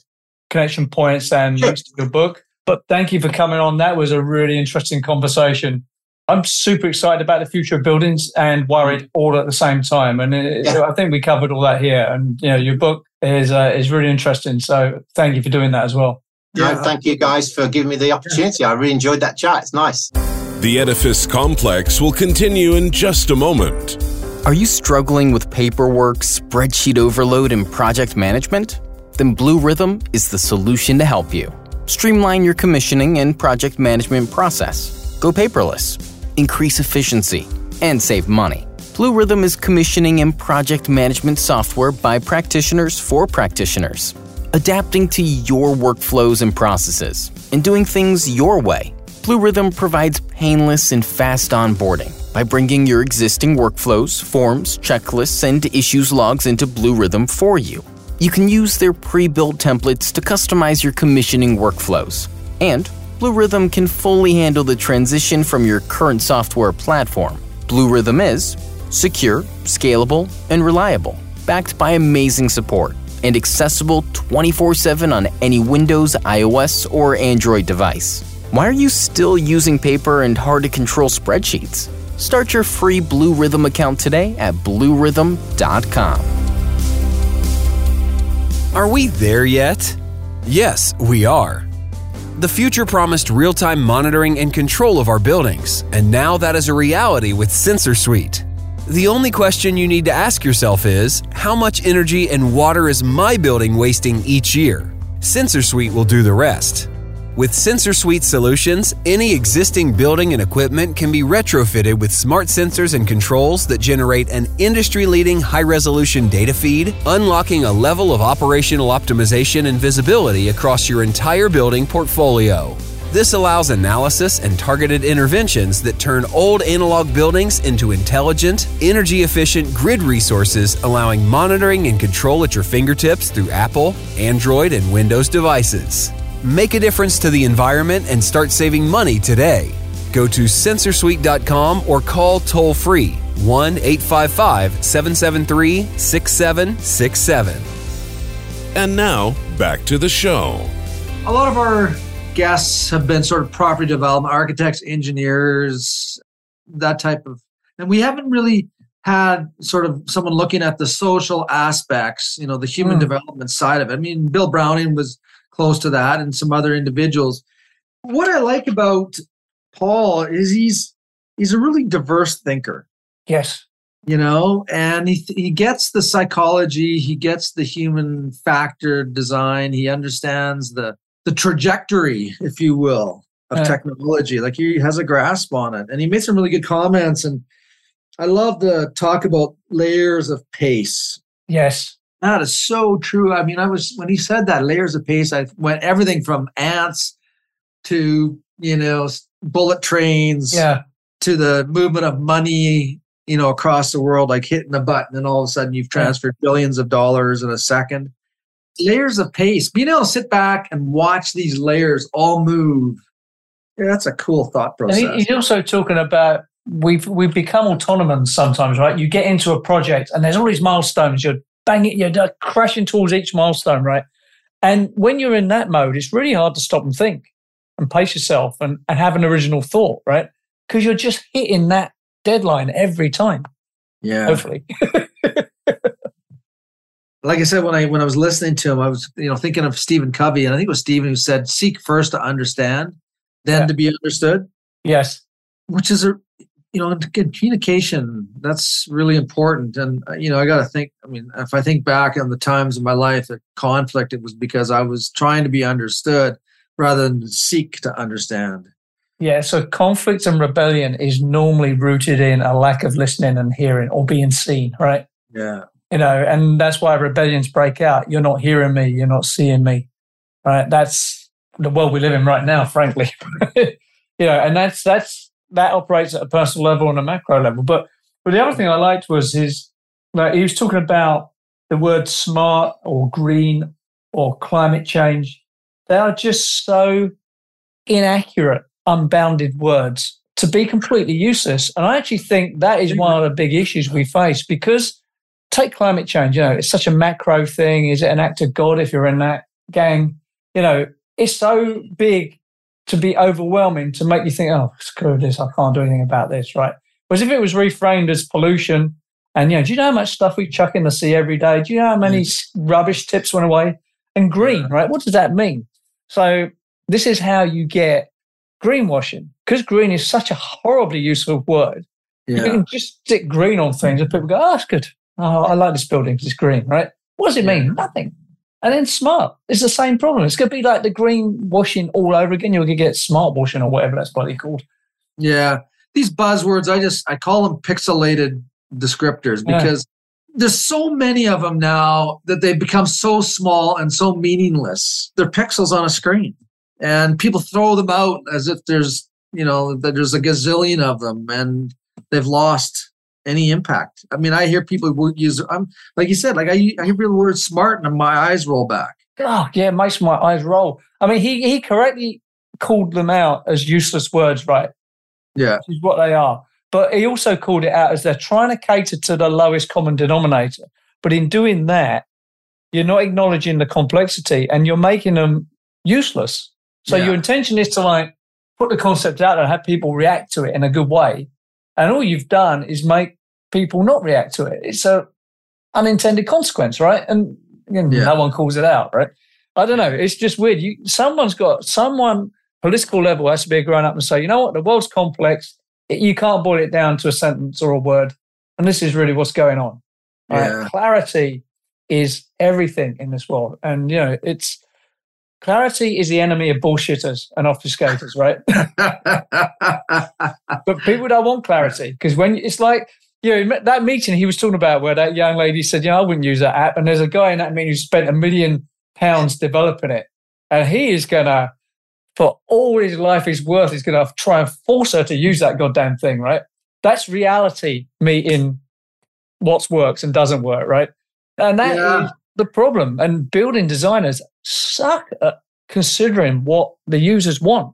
[SPEAKER 4] connection points and
[SPEAKER 5] Sure.
[SPEAKER 4] links to your book. But thank you for coming on. That was a really interesting conversation. I'm super excited about the future of buildings and worried all at the same time. And it,
[SPEAKER 5] Yeah.
[SPEAKER 4] I think we covered all that here. And you know, your book is uh, is really interesting. So thank you for doing that as well.
[SPEAKER 3] Yeah.
[SPEAKER 5] thank you guys for giving me the opportunity. I really enjoyed that chat. It's nice.
[SPEAKER 2] The Edifice Complex will continue in just a moment.
[SPEAKER 6] Are you struggling with paperwork, spreadsheet overload, and project management? Then BlueRithm is the solution to help you. Streamline your commissioning and project management process. Go paperless, increase efficiency, and save money. BlueRithm is commissioning and project management software by practitioners for practitioners, adapting to your workflows and processes, and doing things your way. BlueRithm provides painless and fast onboarding by bringing your existing workflows, forms, checklists, and issues logs into BlueRithm for you. You can use their pre built templates to customize your commissioning workflows. And BlueRithm can fully handle the transition from your current software platform. BlueRithm is secure, scalable, and reliable, backed by amazing support, and accessible 24 7 on any Windows, iOS, or Android device. Why are you still using paper and hard to control spreadsheets? Start your free BlueRithm account today at bluerithm.com.
[SPEAKER 7] Are we there yet? Yes, we are. The future promised real time monitoring and control of our buildings, and now that is a reality with Sensor Suite. The only question you need to ask yourself is how much energy and water is my building wasting each year? Sensor Suite will do the rest. With Sensor Suite solutions, any existing building and equipment can be retrofitted with smart sensors and controls that generate an industry leading high resolution data feed, unlocking a level of operational optimization and visibility across your entire building portfolio. This allows analysis and targeted interventions that turn old analog buildings into intelligent, energy efficient grid resources, allowing monitoring and control at your fingertips through Apple, Android, and Windows devices. Make a difference to the environment and start saving money today. Go to sensorsuite.com or call toll free 1 855 773 6767.
[SPEAKER 2] And now, back to the show.
[SPEAKER 3] a lot of our guests have been sort of property development architects, engineers, that type of, and we haven't really had sort of someone looking at the social aspects, you know, the human
[SPEAKER 4] Mm.
[SPEAKER 3] development side of it. I mean, Bill Browning was close to that, and some other individuals. What I like about Paul is he's he's a really diverse thinker
[SPEAKER 4] Yes.
[SPEAKER 3] you know and he he gets the psychology he gets the human factor design he understands the the trajectory if you will of
[SPEAKER 4] Yeah.
[SPEAKER 3] technology like he has a grasp on it and he made some really good comments and i love the talk about layers of pace
[SPEAKER 4] Yes.
[SPEAKER 3] That is so true i mean i was when he said that layers of pace i went everything from ants to you know bullet trains
[SPEAKER 4] Yeah.
[SPEAKER 3] to the movement of money, you know, across the world, like hitting a button, and all of a sudden you've
[SPEAKER 4] Yeah.
[SPEAKER 3] transferred billions of dollars in a second. Layers of pace. Being able to sit back and watch these layers all move. Yeah, that's a cool thought
[SPEAKER 4] And
[SPEAKER 3] process.
[SPEAKER 4] he's also talking about we've we've become autonomous sometimes, right? You get into a project and there's all these milestones. You're banging, you're uh, crashing towards each milestone, right? And when you're in that mode, it's really hard to stop and think. and pace yourself and, and have an original thought, right? Because you're just hitting that deadline every time.
[SPEAKER 3] Yeah.
[SPEAKER 4] Hopefully.
[SPEAKER 3] like I said when I when I was listening to him, I was you know thinking of Stephen Covey, and I think it was Stephen who said, "Seek first to understand, then
[SPEAKER 4] Yeah.
[SPEAKER 3] to be understood,"
[SPEAKER 4] yes.
[SPEAKER 3] which is a you know communication. That's really important, and uh, you know I got to think. I mean, if I think back on the times in my life that conflict, it was because I was trying to be understood rather than seek to understand.
[SPEAKER 4] Yeah. So conflict and rebellion is normally rooted in a lack of listening and hearing or being seen, right?
[SPEAKER 3] Yeah,
[SPEAKER 4] you know, and that's why rebellions break out. You're not hearing me, you're not seeing me, right? That's the world we live in right now, frankly. you know, and that's that's that operates at a personal level and a macro level. But but the other thing I liked was his like he was talking about the word smart or green or climate change. They are just so inaccurate, unbounded words to be completely useless. And I actually think that is one of the big issues we face because take climate change, you know, it's such a macro thing. Is it an act of God if you're in that gang? You know, it's so big to be overwhelming to make you think, oh, screw this, I can't do anything about this, right? Whereas if it was reframed as pollution, and you know, do you know how much stuff we chuck in the sea every day? Do you know how many mm. s rubbish tips went away? And green, right? What does that mean? So this is how you get greenwashing because green is such a horribly useful word. You can just stick green on things and people go, oh, that's good. Oh, I like this building because it's green, right? What does it mean? Nothing. And then smart, it's the same problem. It's going to be like the green washing all over again. You're going to get smart washing or whatever that's bloody called.
[SPEAKER 3] yeah. These buzzwords, I just I call them pixelated descriptors
[SPEAKER 4] Yeah.
[SPEAKER 3] because there's so many of them now that they become so small and so meaningless. They're pixels on a screen, and people throw them out as if there's you know that there's a gazillion of them, and they've lost any impact. I mean, I hear people use I'm like you said, like I, I hear the word smart and my eyes roll back.
[SPEAKER 4] Oh, yeah, it makes my eyes roll. I mean, he, he correctly called them out as useless words, right?
[SPEAKER 3] Yeah,
[SPEAKER 4] Which is what they are. But he also called it out as they're trying to cater to the lowest common denominator. But in doing that, you're not acknowledging the complexity and you're making them useless. So
[SPEAKER 3] Yeah.
[SPEAKER 4] your intention is to like put the concept out and have people react to it in a good way. And all you've done is make people not react to it. It's a unintended consequence, right? And again,
[SPEAKER 3] Yeah.
[SPEAKER 4] no one calls it out, right? I don't know. It's just weird. You someone's got someone political level has to be a grown up and say, you know what, the world's complex. You can't boil it down to a sentence or a word. And this is really what's going on. Right?
[SPEAKER 3] Yeah.
[SPEAKER 4] Clarity is everything in this world. And you know, it's clarity is the enemy of bullshitters and obfuscators, right? but people don't want clarity because when it's like you know that meeting he was talking about where that young lady said, "Yeah, I wouldn't use that app," and there's a guy in that meeting who spent a million pounds developing it, and he is gonna, for all his life is worth, he's gonna try and force her to use that goddamn thing, right? That's reality meeting what works and doesn't work, right? And that
[SPEAKER 3] Yeah.
[SPEAKER 4] The problem. And building designers suck at considering what the users want.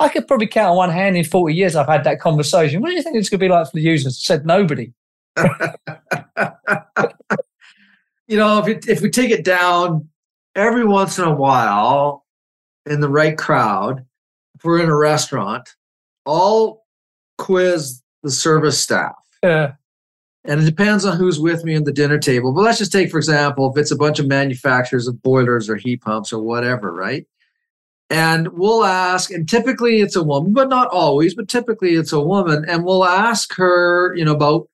[SPEAKER 4] I could probably count on one hand in 40 years I've had that conversation. What do you think it's going to be like for the users? Said nobody.
[SPEAKER 3] you know, if it, if we take it down every once in a while in the right crowd, if we're in a restaurant, I'll quiz the service staff.
[SPEAKER 4] Uh,
[SPEAKER 3] And it depends on who's with me at the dinner table. But let's just take, for example, if it's a bunch of manufacturers of boilers or heat pumps or whatever, right? And we'll ask, and typically it's a woman, but not always, but typically it's a woman. And we'll ask her, you know, about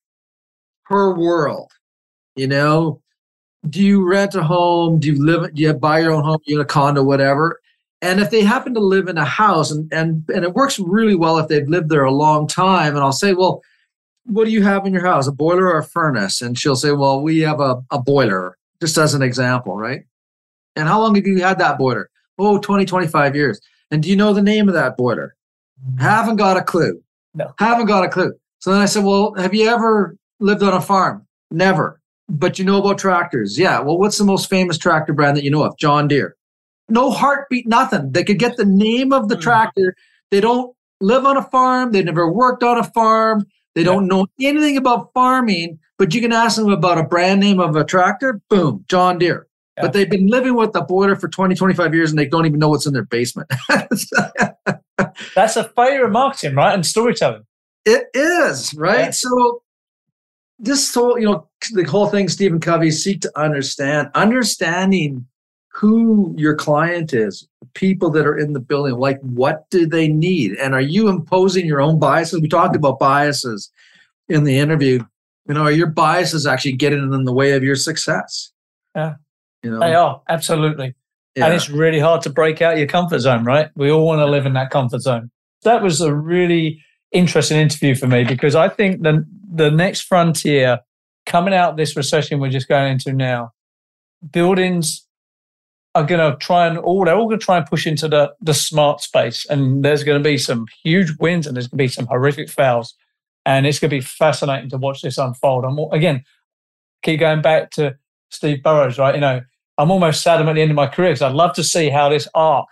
[SPEAKER 3] her world. You know, do you rent a home? Do you live, do you buy your own home? Do you in a condo, whatever? And if they happen to live in a house, and, and, and it works really well if they've lived there a long time, and I'll say, well, what do you have in your house, a boiler or a furnace? And she'll say, well, we have a, a boiler, just as an example, right? And how long have you had that boiler? Oh, 20, 25 years. And do you know the name of that boiler? Haven't got a clue.
[SPEAKER 4] No.
[SPEAKER 3] Haven't got a clue. So then I said, well, have you ever lived on a farm? Never. But you know about tractors? Yeah. Well, what's the most famous tractor brand that you know of? John Deere. No heartbeat, nothing. They could get the name of the
[SPEAKER 4] Mm.
[SPEAKER 3] tractor. They don't live on a farm. They never worked on a farm. They don't know anything about farming, but you can ask them about a brand name of a tractor. Boom, John Deere. Yeah. But they've been living with the boiler for 20, 25 years and they don't even know what's in their basement.
[SPEAKER 4] That's a failure of marketing, right? And storytelling.
[SPEAKER 3] It is, right? Yeah. So this whole, you know, the whole thing, Stephen Covey, seek to understand, understanding who your client is, people that are in the building, like what do they need? And are you imposing your own biases? We talked about biases in the interview. You know, are your biases actually getting in the way of your success?
[SPEAKER 4] Yeah. You know? They are, absolutely. Yeah. And it's really hard to break out your comfort zone, right? We all want to live in that comfort zone. That was a really interesting interview for me because I think the the next frontier coming out this recession we're just going into now, buildings are going to try and all they're all going to try and push into the the smart space, and there's going to be some huge wins and there's going to be some horrific fails, and it's going to be fascinating to watch this unfold. I'm again keep going back to Steve Burrows, right? You know, I'm almost sad I'm at the end of my career because I'd love to see how this arc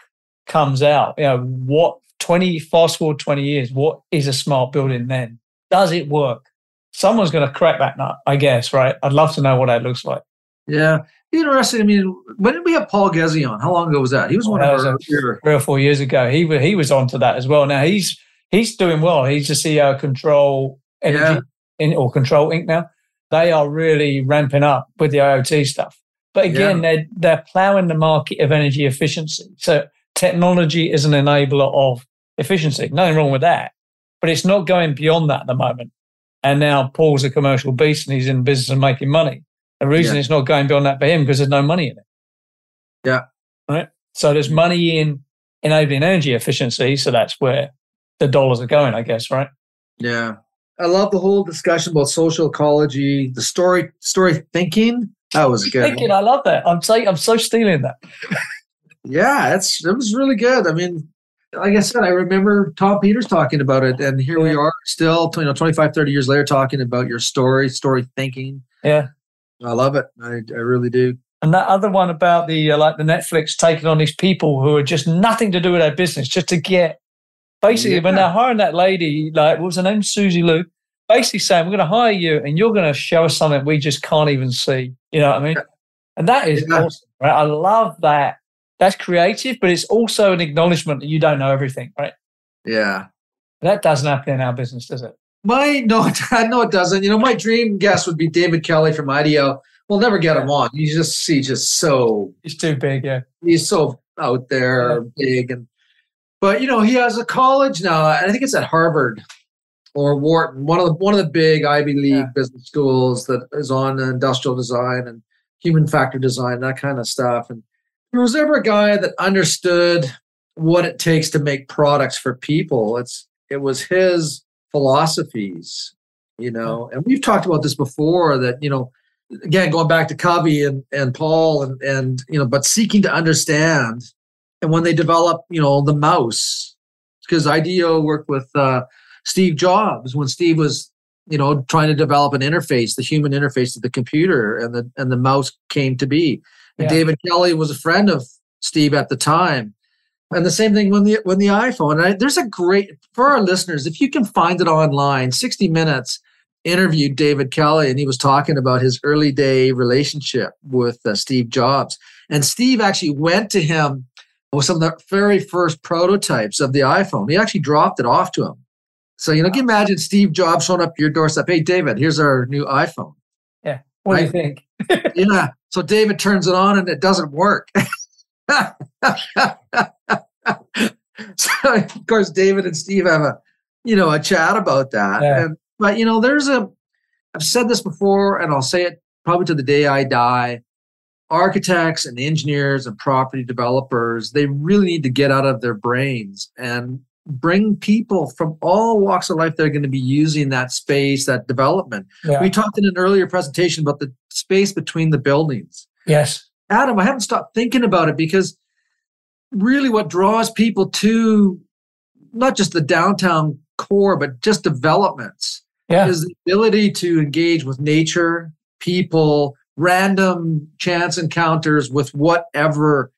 [SPEAKER 4] comes out. You know, what 20 fast forward 20 years, what is a smart building then? Does it work? Someone's going to crack that nut, I guess, right? I'd love to know what that looks like.
[SPEAKER 3] Yeah. Interesting. I mean, when did we have Paul Ghezzi on? How long ago was that? He was one of our
[SPEAKER 4] three or four years ago. He he was onto that as well. Now he's he's doing well. He's the CEO of Control Energy yeah. in, or Control Inc. Now they are really ramping up with the IoT stuff. But again, yeah. they're they're ploughing the market of energy efficiency. So technology is an enabler of efficiency. Nothing wrong with that. But it's not going beyond that at the moment. And now Paul's a commercial beast and he's in business and making money. The reason yeah. it's not going beyond that for him because there's no money in it.
[SPEAKER 3] Yeah.
[SPEAKER 4] Right. So there's money in enabling energy efficiency. So that's where the dollars are going, I guess, right?
[SPEAKER 3] Yeah. I love the whole discussion about social ecology, the story story thinking. That was good.
[SPEAKER 4] Thinking, I love that. I'm saying I'm so stealing that.
[SPEAKER 3] yeah, it's it was really good. I mean, like I said, I remember Tom Peters talking about it, and here yeah. we are still, you know, 25, 30 years later, talking about your story, story thinking.
[SPEAKER 4] Yeah,
[SPEAKER 3] I love it. I, I really do.
[SPEAKER 4] And that other one about the uh, like the Netflix taking on these people who are just nothing to do with their business, just to get basically yeah. when they're hiring that lady, like what was her name, Susie Lu, basically saying we're going to hire you and you're going to show us something we just can't even see. You know what I mean? And that is yeah. awesome, right? I love that that's creative, but it's also an acknowledgement that you don't know everything, right?
[SPEAKER 3] Yeah.
[SPEAKER 4] That doesn't happen in our business, does it?
[SPEAKER 3] My no, no, it doesn't. You know, my dream guest would be David Kelley from IDEO. We'll never get him on. You just see, just so
[SPEAKER 4] he's too big. Yeah,
[SPEAKER 3] he's so out there, yeah. big, and but you know, he has a college now. I think it's at Harvard or Wharton, one of the one of the big Ivy League yeah. business schools that is on industrial design and human factor design, that kind of stuff. And there was ever a guy that understood what it takes to make products for people. It's it was his philosophies, you know, and we've talked about this before that, you know, again, going back to Covey and, and Paul and, and, you know, but seeking to understand. And when they develop, you know, the mouse, because IDEO worked with uh, Steve Jobs when Steve was, you know, trying to develop an interface, the human interface to the computer, and the and the mouse came to be. And David Kelley was a friend of Steve at the time. And the same thing when the when the iPhone. I, there's a great for our listeners if you can find it online. 60 Minutes interviewed David Kelley, and he was talking about his early day relationship with uh, Steve Jobs. And Steve actually went to him with some of the very first prototypes of the iPhone. He actually dropped it off to him. So you know, can you imagine Steve Jobs showing up your doorstep? Hey, David, here's our new iPhone.
[SPEAKER 4] Yeah. What right? do you think?
[SPEAKER 3] yeah. So David turns it on and it doesn't work. so of course David and Steve have a you know a chat about that. Yeah. And, but you know, there's a I've said this before and I'll say it probably to the day I die. Architects and engineers and property developers, they really need to get out of their brains and bring people from all walks of life that are going to be using that space, that development. Yeah. We talked in an earlier presentation about the space between the buildings.
[SPEAKER 4] Yes.
[SPEAKER 3] Adam, I haven't stopped thinking about it because really what draws people to not just the downtown core, but just developments
[SPEAKER 4] yeah.
[SPEAKER 3] is the ability to engage with nature, people, random chance encounters with whatever,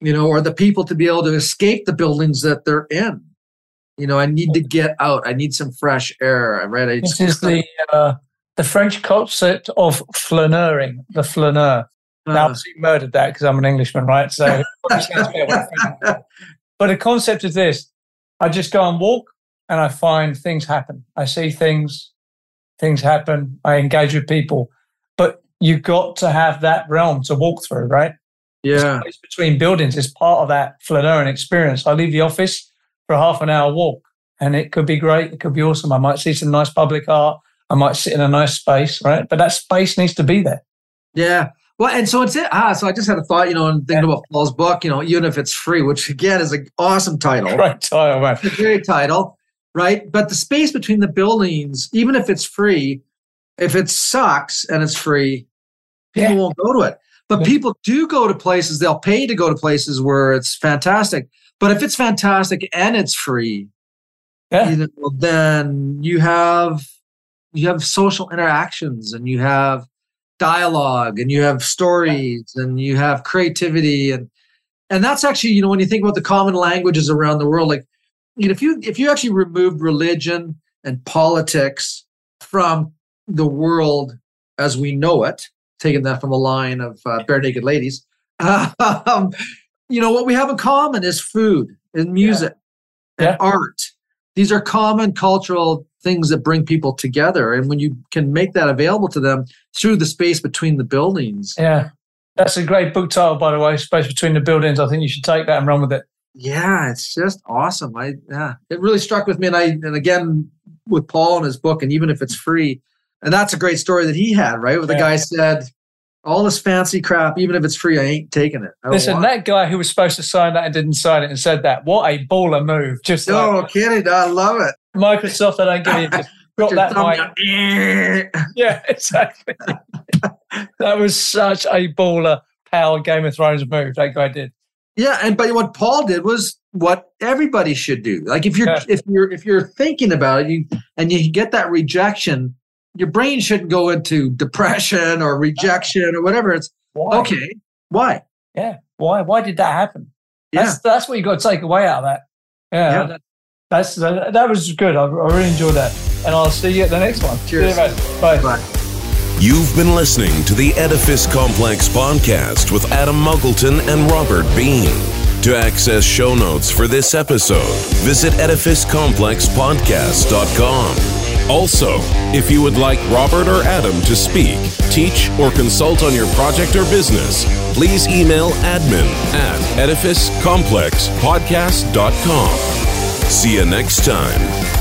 [SPEAKER 3] you know, or the people to be able to escape the buildings that they're in. You know, I need to get out. I need some fresh air. Right? I
[SPEAKER 4] this is the uh, the French concept of flaneuring, the flaneur. Now,
[SPEAKER 3] Uh,
[SPEAKER 4] obviously, murdered that because I'm an Englishman, right? So, but the concept is this: I just go and walk, and I find things happen. I see things, things happen. I engage with people, but you've got to have that realm to walk through, right?
[SPEAKER 3] yeah.
[SPEAKER 4] Space between buildings is part of that Flaneurin experience. I leave the office for a half an hour walk, and it could be great. It could be awesome. I might see some nice public art. I might sit in a nice space, right? But that space needs to be there.
[SPEAKER 3] Yeah. Well, and so it's it. Ah, so I just had a thought, you know, and thinking about Paul's book, you know, even if it's free, which again is an awesome title.
[SPEAKER 4] Great title, man.
[SPEAKER 3] It's a great title, right? But the space between the buildings, even if it's free, if it sucks and it's free, people
[SPEAKER 4] Yeah.
[SPEAKER 3] won't go to it. But
[SPEAKER 4] Yeah.
[SPEAKER 3] people do go to places, they'll pay to go to places where it's fantastic. But if it's fantastic and it's free,
[SPEAKER 4] Yeah.
[SPEAKER 3] you know, then you have you have social interactions and you have dialogue and you have stories and you have creativity and and that's actually you know when you think about the common languages around the world like you know, if you if you actually removed religion and politics from the world as we know it taking that from a line of uh, bare naked ladies um, you know what we have in common is food and music and
[SPEAKER 4] Yeah.
[SPEAKER 3] art these are common cultural things that bring people together and when you can make that available to them through the space between the buildings
[SPEAKER 4] Yeah. That's a great book title, by the way, Space Between the Buildings. I think you should take that and run with it.
[SPEAKER 3] yeah it's just awesome i yeah it really struck with me and i and again with paul and his book and even if it's free and that's a great story that he had right where the
[SPEAKER 4] Yeah.
[SPEAKER 3] guy said all this fancy crap even if it's free i ain't taking it
[SPEAKER 4] Listen,
[SPEAKER 3] want it."
[SPEAKER 4] that guy who was supposed to sign that and didn't sign it and said that, what a baller move. Just
[SPEAKER 3] no
[SPEAKER 4] like
[SPEAKER 3] kidding i love it
[SPEAKER 4] Microsoft, I don't give you. Just got that mic. Yeah, exactly. that was such a baller power Game of Thrones move that guy did.
[SPEAKER 3] Yeah, and but what Paul did was what everybody should do. Like if you're
[SPEAKER 4] Yeah.
[SPEAKER 3] if you're if you're thinking about it, you and you get that rejection, your brain shouldn't go into depression or rejection or whatever. It's
[SPEAKER 4] Why?
[SPEAKER 3] okay. Why?
[SPEAKER 4] Yeah. Why? Why did that happen?
[SPEAKER 3] Yeah.
[SPEAKER 4] That's that's what you got to take away out of that. Yeah.
[SPEAKER 3] Yeah.
[SPEAKER 4] that- that's that, that was good. I, I really enjoyed that, and I'll see you at the next one.
[SPEAKER 3] Cheers.
[SPEAKER 4] See you. Bye.
[SPEAKER 3] Bye.
[SPEAKER 2] You've been listening to the Edifice Complex podcast with Adam Muggleton and Robert Bean. To access show notes for this episode, visit edificecomplexpodcast.com. Also, if you would like Robert or Adam to speak, teach, or consult on your project or business, please email admin at edificecomplexpodcast.com. See you next time.